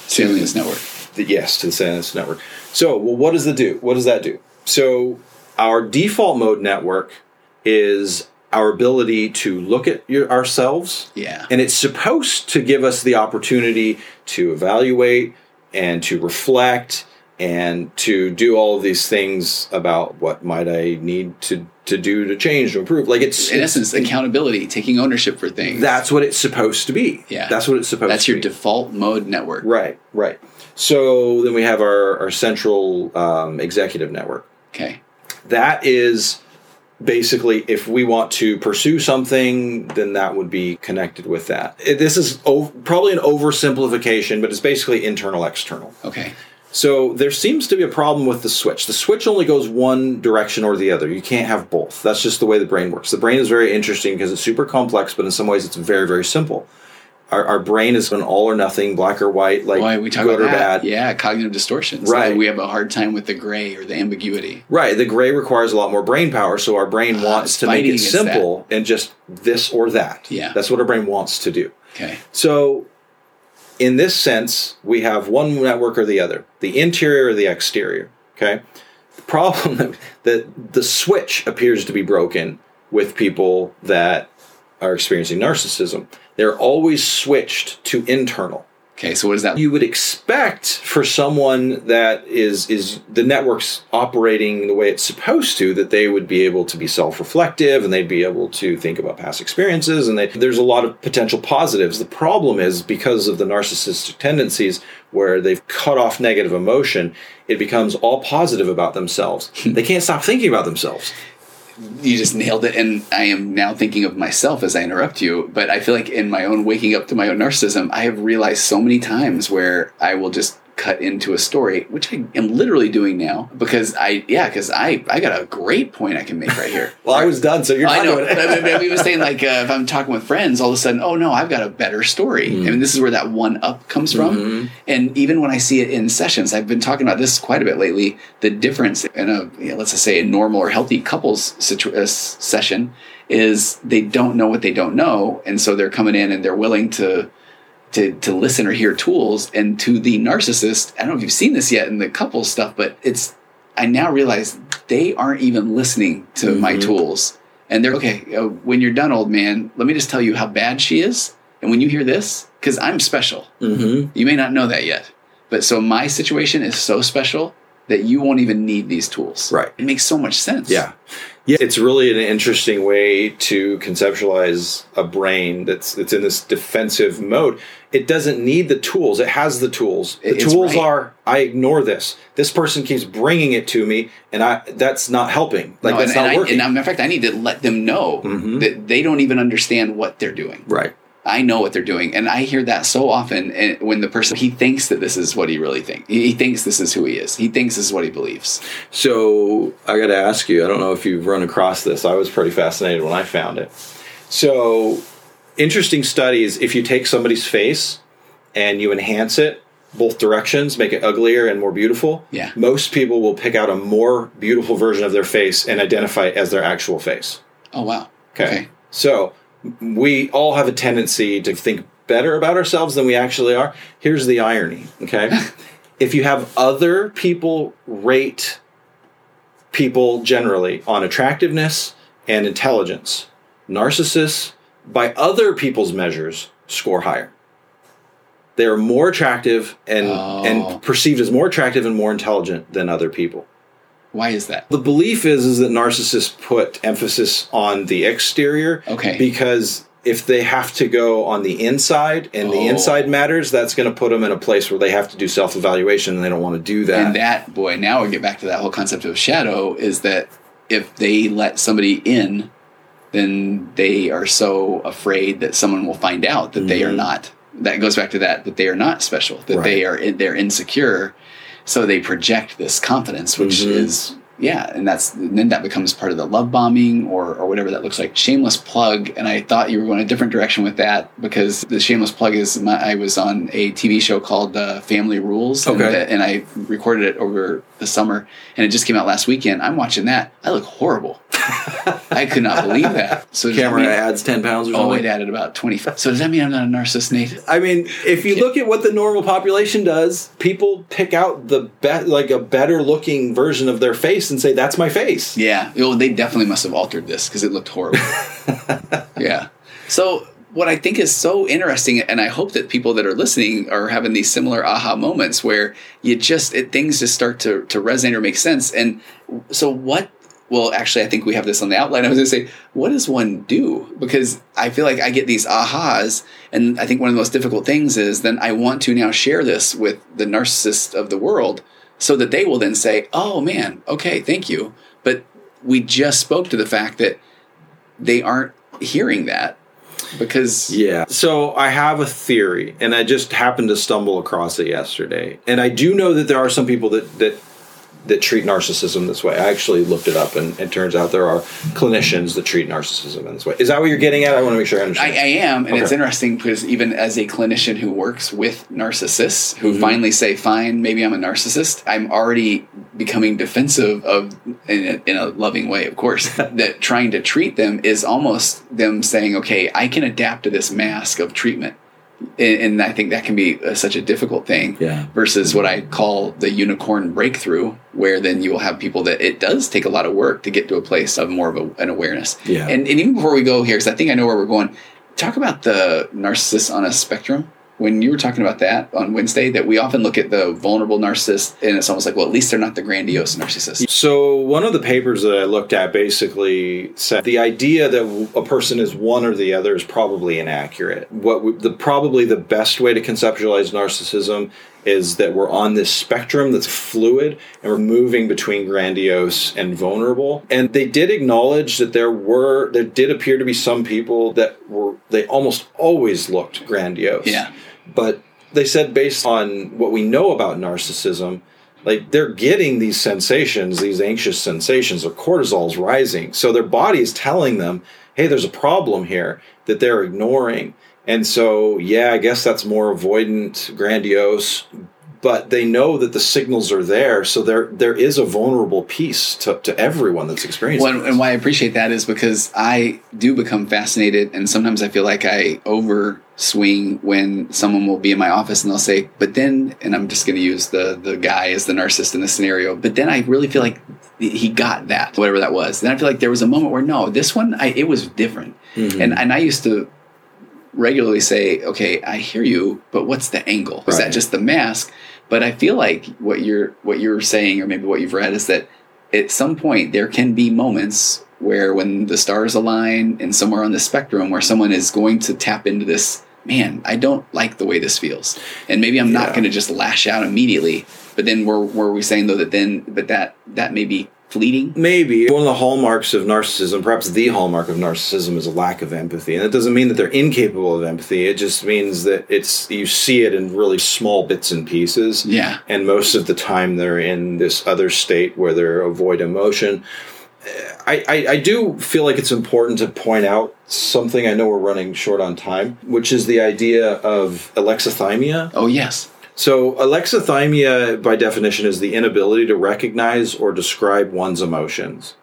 Salience Network. The- yes, to the Salience network. So, well, what does it do? What does that do? So, our default mode network is our ability to look at your, ourselves, Yeah. and it's supposed to give us the opportunity to evaluate and to reflect and to do all of these things about what might I need to to do to change to improve. Like it's In essence, accountability, taking ownership for things. that's what it's supposed to be. Yeah. that's what it's supposed. To be. That's your be. default mode network. Right, right. So then we have our, our central um, executive network. Okay. That is basically if we want to pursue something then that would be connected with that. This is o- probably an oversimplification but it's basically internal external. Okay. so there seems to be a problem with the switch. The switch only goes one direction or the other. You can't have both. That's just the way the brain works. The brain is very interesting because it's super complex but in some ways it's very very simple our, our brain is an all or nothing black or white like Why we talk good about or that? bad Yeah, cognitive distortions. Right. We have a hard time with the gray or the ambiguity. Right. The gray requires a lot more brain power, so our brain Ah, wants to make it simple and just this or that. Yeah. That's what our brain wants to do. Okay. So, in this sense, we have one network or the other, the interior or the exterior. Okay. The problem (laughs) that the switch appears to be broken with people that are experiencing narcissism. They're always switched to internal Okay. So what is that? you would expect for someone that is is the network's operating the way it's supposed to that they would be able to be self-reflective and they'd be able to think about past experiences and they, there's a lot of potential positives the problem is because of the narcissistic tendencies where they've cut off negative emotion it becomes all positive about themselves (laughs) they can't stop thinking about themselves you just nailed it and i am now thinking of myself as i interrupt you but i feel like in my own waking up to my own narcissism i have realized so many times where i will just cut into a story which i am literally doing now because i yeah because i i got a great point i can make right here (laughs) well i was done so you're I know. doing (laughs) But, it. but, but we were saying like uh, if I'm talking with friends, all of a sudden, oh no, I've got a better story, Mm. and this is where that one up comes from. Mm-hmm. And even when I see it in sessions, I've been talking about this quite a bit lately. The difference in a you know, let's just say a normal or healthy couples situ- uh, session is they don't know what they don't know, and so they're coming in and they're willing to. To, to listen or hear tools and to the narcissist i don't know if you've seen this yet in the couple stuff but it's i now realize they aren't even listening to my tools and they're okay uh, when you're done old man let me just tell you how bad she is and when you hear this because i'm special mm-hmm. you may not know that yet but so my situation is so special that you won't even need these tools Right. it makes so much sense Yeah. Yeah, it's really an interesting way to conceptualize a brain that's that's in this defensive mode. It doesn't need the tools. It has the tools. The It's tools right. are I ignore this. This person keeps bringing it to me and I that's not helping. Like No, that's and, not and I, working. and matter of fact, I need to let them know Mhm. that they don't even understand what they're doing. right. I know what they're doing, and I hear that so often. And when the person he thinks that this is what he really thinks, he thinks this is who he is. He thinks this is what he believes. So I got to ask you. I don't know if you've run across this. I was pretty fascinated when I found it. So interesting studies. If you take somebody's face and you enhance it both directions, make it uglier and more beautiful. Yeah. Most people will pick out a more beautiful version of their face and identify it as their actual face. Oh wow. Okay. So we all have a tendency to think better about ourselves than we actually are. Here's the irony, okay? (laughs) if you have other people rate people generally on attractiveness and intelligence, narcissists, by other people's measures, score higher. They are more attractive and Oh. and perceived as more attractive and more intelligent than other people. Why is that? The belief is is that narcissists put emphasis on the exterior. Okay. Because if they have to go on the inside and the Oh. inside matters, that's going to put them in a place where they have to do self evaluation and they don't want to do that. And that boy, now we get back to that whole concept of shadow. Is that if they let somebody in, then they are so afraid that someone will find out that they are Mhm. not. That goes back to that that they are not special. That they are they're insecure, so they project this confidence, which Mhm. is yeah, and that's and then that becomes part of the love bombing or or whatever that looks like. Shameless plug, and I thought you were going a different direction with that because the shameless plug is my, I was on a TV show called uh, Family Rules, and, Okay. and I recorded it over the summer, and it just came out last weekend. I'm watching that. I look horrible. I could not believe that. So Camera mean- adds 10 pounds or Oh, it added about 25. So does that mean I'm not a narcissist, Nate? I mean, if you look at what the normal population does, people pick out the be- like a better looking version of their face and say, "That's my face." Yeah. Well, they definitely must have altered this because it looked horrible. (laughs) yeah. So what I think is so interesting, and I hope that people that are listening are having these similar aha moments where you just it, things just start to to resonate or make sense. And so what? Well, actually, I think we have this on the outline. I was going to say, what does one do? Because I feel like I get these ahas, and I think one of the most difficult things is then I want to now share this with the narcissist of the world so that they will then say, "Oh man, okay, thank you." but we just spoke to the fact that they aren't hearing that because Yeah. So I have a theory, and I just happened to stumble across it yesterday. And I do know that there are some people that that that treat narcissism this way. I actually looked it up, and it turns out there are clinicians that treat narcissism in this way. Is that what you're getting at? I want to make sure I I, understand. I am, and it's interesting because even as a clinician who works with narcissists who Mm-hmm. finally say, "Fine, maybe I'm a narcissist," I'm already becoming defensive of, in a, in a loving way, of course, (laughs) that trying to treat them is almost them saying, "Okay, I can adapt to this mask of treatment," and, and I think that can be uh, such a difficult thing. Yeah. Versus what I call the unicorn breakthrough, where then you will have people that it does take a lot of work to get to a place of more of a, an awareness. Yeah. And, and even before we go here, because I think I know where we're going, talk about the narcissist on a spectrum. When you were talking about that on Wednesday, that we often look at the vulnerable narcissist, and it's almost like, well, at least they're not the grandiose narcissist. So one of the papers that I looked at basically said the idea that a person is one or the other is probably inaccurate. What we, the probably the best way to conceptualize narcissism is that we're on this spectrum that's fluid and we're moving between grandiose and vulnerable. And they did acknowledge that there were there did appear to be some people that were they almost always looked grandiose. Yeah. But they said based on what we know about narcissism, like they're getting these sensations, these anxious sensations, their cortisol's rising. So their body is telling them, hey, there's a problem here that they're ignoring. And so, yeah, I guess that's more avoidant, grandiose, but they know that the signals are there. So there there is a vulnerable piece to, to everyone that's experiencing Well, and- and why I appreciate that is because I do become fascinated, and sometimes I feel like I over swing when someone will be in my office and they'll say, "But then," and I'm just going to use the the guy as the narcissist in the scenario. But then I really feel like he got that, whatever that was. Then I feel like there was a moment where no, this one, I, it was different, mm-hmm. and and I used to regularly say, "Okay, I hear you, but what's the angle? Is that just the mask?" But I feel like what you're what you're saying, or maybe what you've read, is that at some point there can be moments where when the stars align and somewhere on the spectrum where someone is going to tap into this man i don't like the way this feels and maybe i'm not going to just lash out immediately but then were, were we saying though that then but that that may be fleeting Maybe one of the hallmarks of narcissism, perhaps the hallmark of narcissism, is a lack of empathy, and that doesn't mean that they're incapable of empathy. It just means that it's you see it in really small bits and pieces. Yeah. and most of the time they're in this other state where they're avoid emotion. I, I, I do feel like it's important to point out something. I know we're running short on time, which is the idea of alexithymia. oh yes So, alexithymia, by definition, is the inability to recognize or describe one's emotions.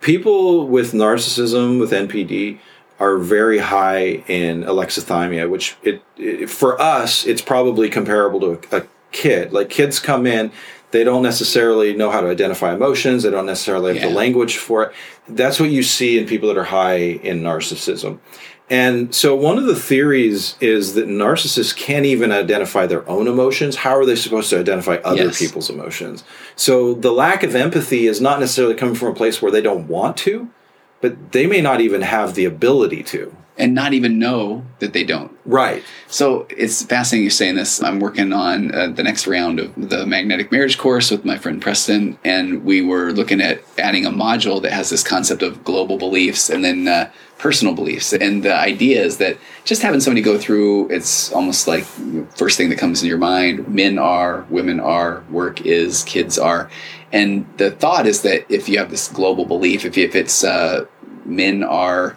People with narcissism, with NPD, are very high in alexithymia, which it, it for us, it's probably comparable to a, a kid. Like kids come in, they don't necessarily know how to identify emotions. They don't necessarily have the language for it. That's what you see in people that are high in narcissism. And so one of the theories is that narcissists can't even identify their own emotions. How are they supposed to identify other Yes. people's emotions? So the lack of empathy is not necessarily coming from a place where they don't want to, but they may not even have the ability to. And not even know that they don't Right. So it's fascinating you're saying this. I'm working on uh, the next round of the magnetic marriage course with my friend Preston, and we were looking at adding a module that has this concept of global beliefs and then uh, personal beliefs. And the idea is that just having somebody go through, it's almost like first thing that comes in your mind: men are, women are, work is, kids are. And the thought is that if you have this global belief, if, if it's uh, men are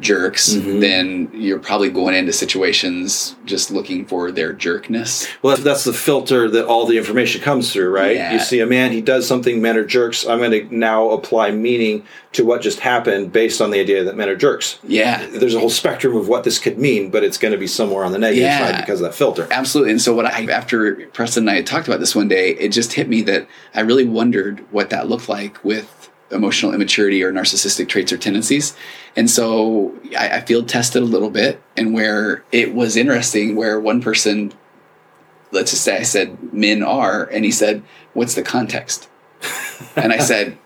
jerks, mm-hmm. then you're probably going into situations just looking for their jerkness. Well, that's, that's the filter that all the information comes through, right? Yeah. You see a man, he does something, men are jerks. I'm going to now apply meaning to what just happened based on the idea that men are jerks. Yeah. There's a whole spectrum of what this could mean, but it's going to be somewhere on the negative Yeah. side because of that filter. Absolutely. And so what I after Preston and I had talked about this one day, it just hit me that I really wondered what that looked like with emotional immaturity or narcissistic traits or tendencies. And so I, I field tested a little bit and where it was interesting where one person let's just say I said men are and he said, What's the context? and I said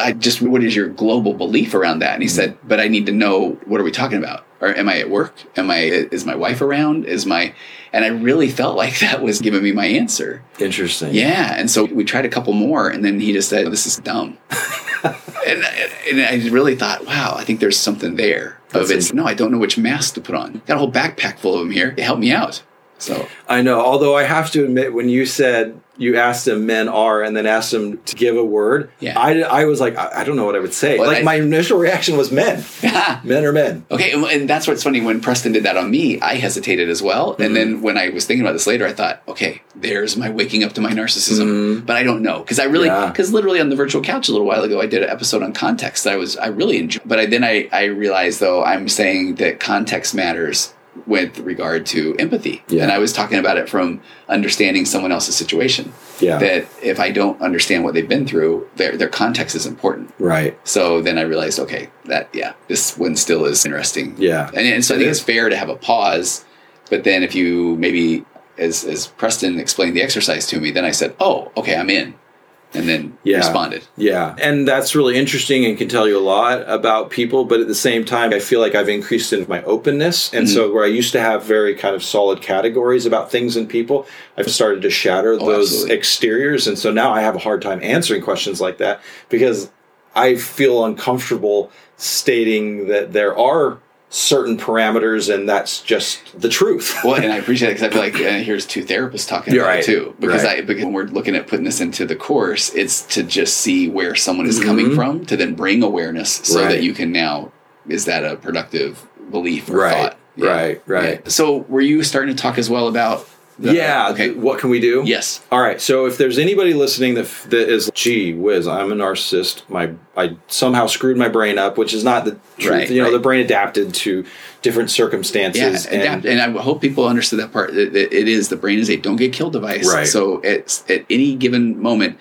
I just, what is your global belief around that? And he mm-hmm. said, but I need to know, what are we talking about? Or am I at work? Am I, is my wife around? Is my, and I really felt (laughs) like that was giving me my answer. Interesting. Yeah. And so we tried a couple more and then he just said, this is dumb. (laughs) and, and I really thought, wow, I think there's something there. Of it's, no, I don't know which mask to put on. Got a whole backpack full of them here. Help me out. So I know. Although I have to admit, when you said you asked him men are and then asked him to give a word, Yeah. I, I was like, I, I don't know what I would say. Well, like I- my initial reaction was men. (laughs) men are men. Okay, and- and that's what's funny. When Preston did that on me, I hesitated as well. And Mm-hmm. then when I was thinking about this later, I thought, okay, there's my waking up to my narcissism. But I don't know because I really, Mm-hmm. Yeah. because literally on the virtual couch a little while ago, I did an episode on context that I was I really enjoyed. But I, then I I realized though I'm saying that context matters with regard to empathy, Yeah. and I was talking about it from understanding someone else's situation. Yeah. That if I don't understand what they've been through, their their context is important. Right. So then I realized, okay, that yeah, this one still is interesting. Yeah. and, and so I think it's fair to have a pause. But then if you maybe, as as Preston explained the exercise to me, then I said, oh, okay, I'm in, and then Yeah. responded. Yeah. And that's really interesting and can tell you a lot about people. But at the same time, I feel like I've increased in my openness. And Mm-hmm. so, where I used to have very kind of solid categories about things and people, I've started to shatter those Oh, absolutely. exteriors. And so now I have a hard time answering questions like that because I feel uncomfortable stating that there are certain parameters and that's just the truth. Well, and I (laughs) appreciate it because I feel like uh, here's two therapists talking You're about right. it too. Because Right. I because when we're looking at putting this into the course, it's to just see where someone is coming from to then bring awareness so Mm-hmm. Right. that you can now is that a productive belief or thought? Right, right. Yeah. So were you starting to talk as well about? The- yeah. Okay. th- What can we do? Yes. All right. So if there's anybody listening that f- that is, gee whiz, I'm a narcissist. My I somehow screwed my brain up, which is not the truth. Right, you know, right. the brain adapted to different circumstances. Yeah, circumstances. adapt, and, I hope people understood that part. That it is the brain is a don't get killed device. Right. So it's at any given moment,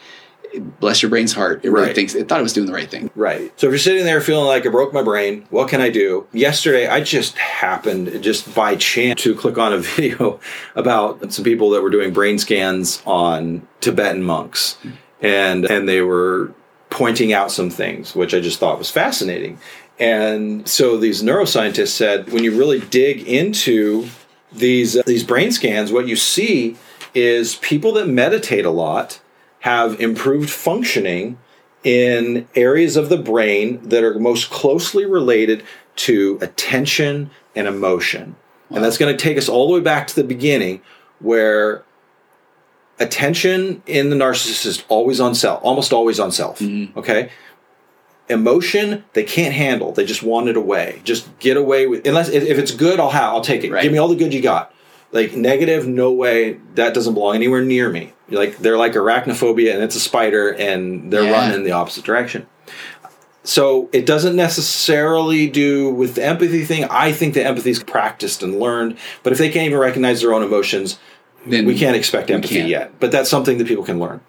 bless your brain's heart. It really Right. thinks it thought it was doing the right thing. Right. So if you're sitting there feeling like I broke my brain, what can I do? Yesterday, I just happened, just by chance, to click on a (laughs) video about some people that were doing brain scans on Tibetan monks, and and they were pointing out some things, which I just thought was fascinating. And so these neuroscientists said, when you really dig into these these brain scans, what you see is people that meditate a lot have improved functioning in areas of the brain that are most closely related to attention and emotion. And that's going to take us all the way back to the beginning where attention in the narcissist is always on self, almost always on self. Mm-hmm. Okay? Emotion they can't handle. They just want it away. Just get away with unless if if it's good, I'll have I'll take it. Right. Give me all the good you got. Like negative, no way. That doesn't belong anywhere near me. Like they're like arachnophobia, and it's a spider, and they're Yeah. running in the opposite direction. So it doesn't necessarily do with the empathy thing. I think the empathy is practiced and learned, but if they can't even recognize their own emotions, Then we can't expect empathy can't. yet. But that's something that people can learn.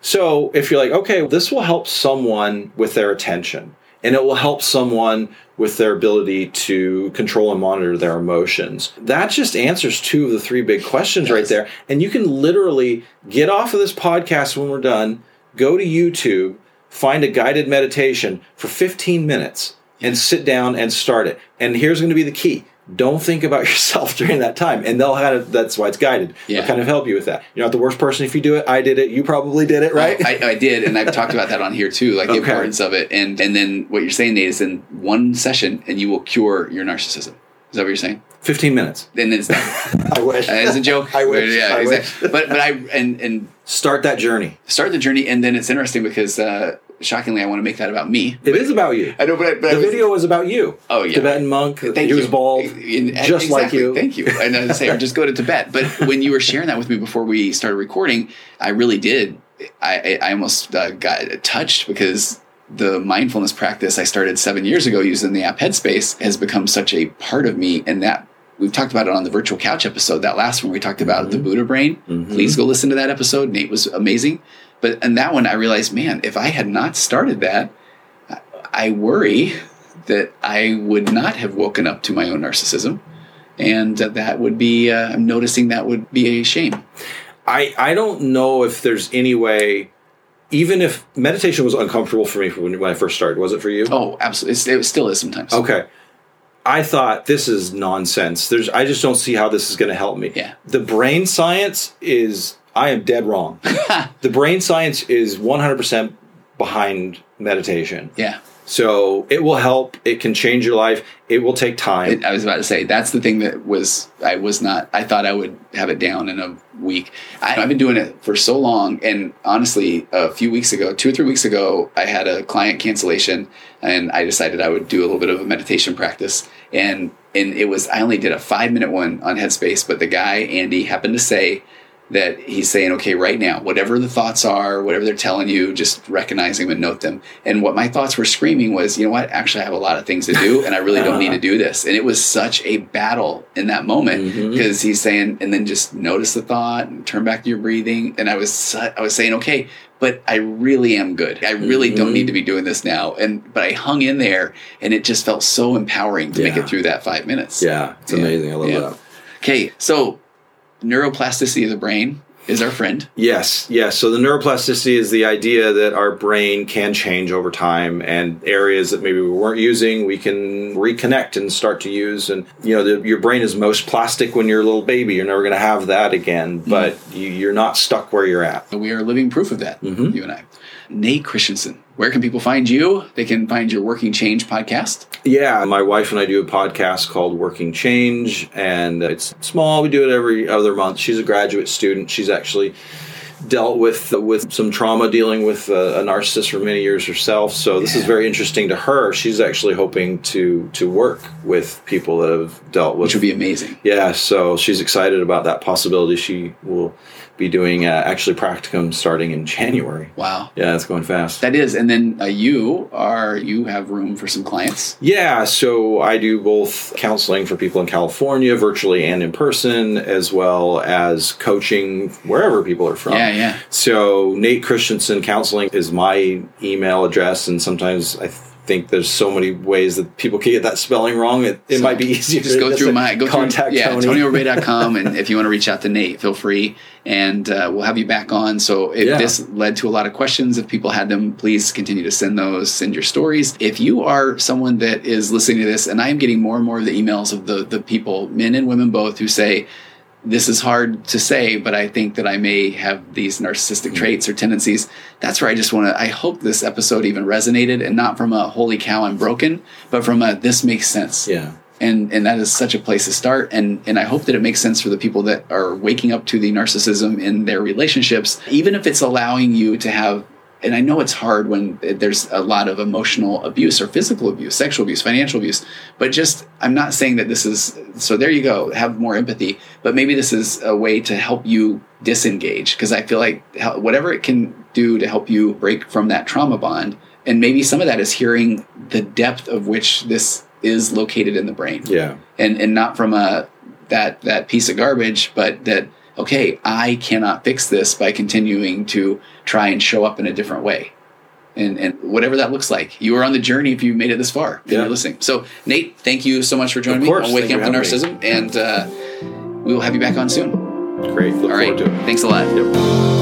So if you're like, okay, this will help someone with their attention, and it will help someone with their ability to control and monitor their emotions. That just answers two of the three big questions right there. And you can literally get off of this podcast when we're done, go to YouTube, find a guided meditation for 15 minutes, and sit down and start it. And here's going to be the key. Don't think about (laughs) yourself during that time, and they'll kind of. That's why it's guided. Yeah. They'll kind of help you with that. You're not the worst person if you do it. I did it. You probably did it, right? I, I did, and I've talked about that on here too, like the (laughs) importance of it. And and then what you're saying, Nate, is in one session, and you will cure your narcissism. Is that what you're saying? 15 minutes. Then it's done. (laughs) I wish. As a joke. I wish. Yeah, I exactly. wish. But but I and and Start that journey. start the journey, and then it's interesting because uh, shockingly, I want to make that about me. It is about you. I know, but, I- but The was- video was about you. Oh, yeah. Tibetan monk. Thank he you. was bald, And- just like you. Thank you. And I say, just go to Tibet. But (laughs) when you were sharing that with me before we started recording, I really did. I, I almost uh, got touched because the mindfulness practice I started seven years ago using the app Headspace has become such a part of me, and that. We've talked about it on the virtual couch episode. That last one we talked about Mm-hmm. the Buddha brain. Please go listen to that episode. Nate was amazing. But in that one, I realized, man, if I had not started that, I worry that I would not have woken up to my own narcissism, and that would be. Uh, I'm noticing that would be a shame. I, I don't know if there's any way even if meditation was uncomfortable for me when, when I first started, was it for you? Oh, absolutely. It still is sometimes. Okay. I thought this is nonsense. There's I just don't see how this is going to help me. Yeah. The brain science is I am dead wrong. (laughs) the brain science is 100% behind meditation. Yeah. So it will help. It can change your life. It will take time. It, I was about to say that's the thing that was I was not. I thought I would have it down in a week. I, I've been doing it for so long, and honestly, a few weeks ago, two or three weeks ago, I had a client cancellation, and I decided I would do a little bit of a meditation practice, and and it was I only did a five minute one on Headspace, but the guy Andy happened to say that he's saying, okay, right now, whatever the thoughts are, whatever they're telling you, just recognize them and note them. And what my thoughts were screaming was, you know what? Actually, I have a lot of things to do, and I really don't need to do this. And it was such a battle in that moment because mm-hmm. he's saying, and then just notice the thought and turn back to your breathing. And I was, I was saying, okay, but I really am good. I really mm-hmm. don't need to be doing this now. And but I hung in there, and it just felt so empowering to yeah. make it through that five minutes. Yeah, it's amazing. I love yeah. that. Okay, so neuroplasticity of the brain is our friend. Yes, yes. So the neuroplasticity is the idea that our brain can change over time, and areas that maybe we weren't using, we can reconnect and start to use. And you know, the, your brain is most plastic when you're a little baby. You're never going to have that again, mm-hmm. but mm. you, are not stuck where you're at. We are living proof of that. Mm-hmm. You and I. Nate Christensen where can people find you? They can find your Working Change podcast. Yeah, my wife and I do a podcast called Working Change, and it's small. We do it every other month. She's a graduate student. She's actually dealt with with some trauma dealing with a, a narcissist for many years herself so this yeah. is very interesting to her she's actually hoping to to work with people that have dealt with which would be amazing yeah so she's excited about that possibility she will be doing uh, actually practicum starting in January. Wow. Yeah, it's going fast. That is. And then uh, you are you have room for some clients? Yeah, so I do both counseling for people in California, virtually and in person, as well as coaching wherever people are from. Yeah, yeah. So Nate Christensen Counseling is my email address, and sometimes I think there's so many ways that people can get that spelling wrong. It, it so might be easier. Just go through my go contact through, yeah, Tony. TonyOverbay.com, (laughs) and if you want to reach out to Nate, feel free, and uh, we'll have you back on. So if yeah. this led to a lot of questions, if people had them, please continue to send those. Send your stories. If you are someone that is listening to this, and I am getting more and more of the emails of the the people, men and women both, who say this is hard to say, but I think that I may have these narcissistic mm-hmm. traits or tendencies. That's where I just want to, I hope this episode even resonated and not from a holy cow, I'm broken, but from a this makes sense. Yeah. And, and that is such a place to start. And, and I hope that it makes sense for the people that are waking up to the narcissism in their relationships, even if it's allowing you to have and I know it's hard when there's a lot of emotional abuse or physical abuse, sexual abuse, financial abuse, but just I'm not saying that this is so there you go, have more empathy, but maybe this is a way to help you disengage because I feel like whatever it can do to help you break from that trauma bond and maybe some of that is hearing the depth of which this is located in the brain. Yeah. And and not from a that that piece of garbage, but that okay, I cannot fix this by continuing to try and show up in a different way. And, and whatever that looks like, you are on the journey if you made it this far yeah. you're listening. So, Nate, thank you so much for joining me on Waking Up to Narcissism, me. and uh, we will have you back on soon. Great. Look All right. Thanks a lot. Yep.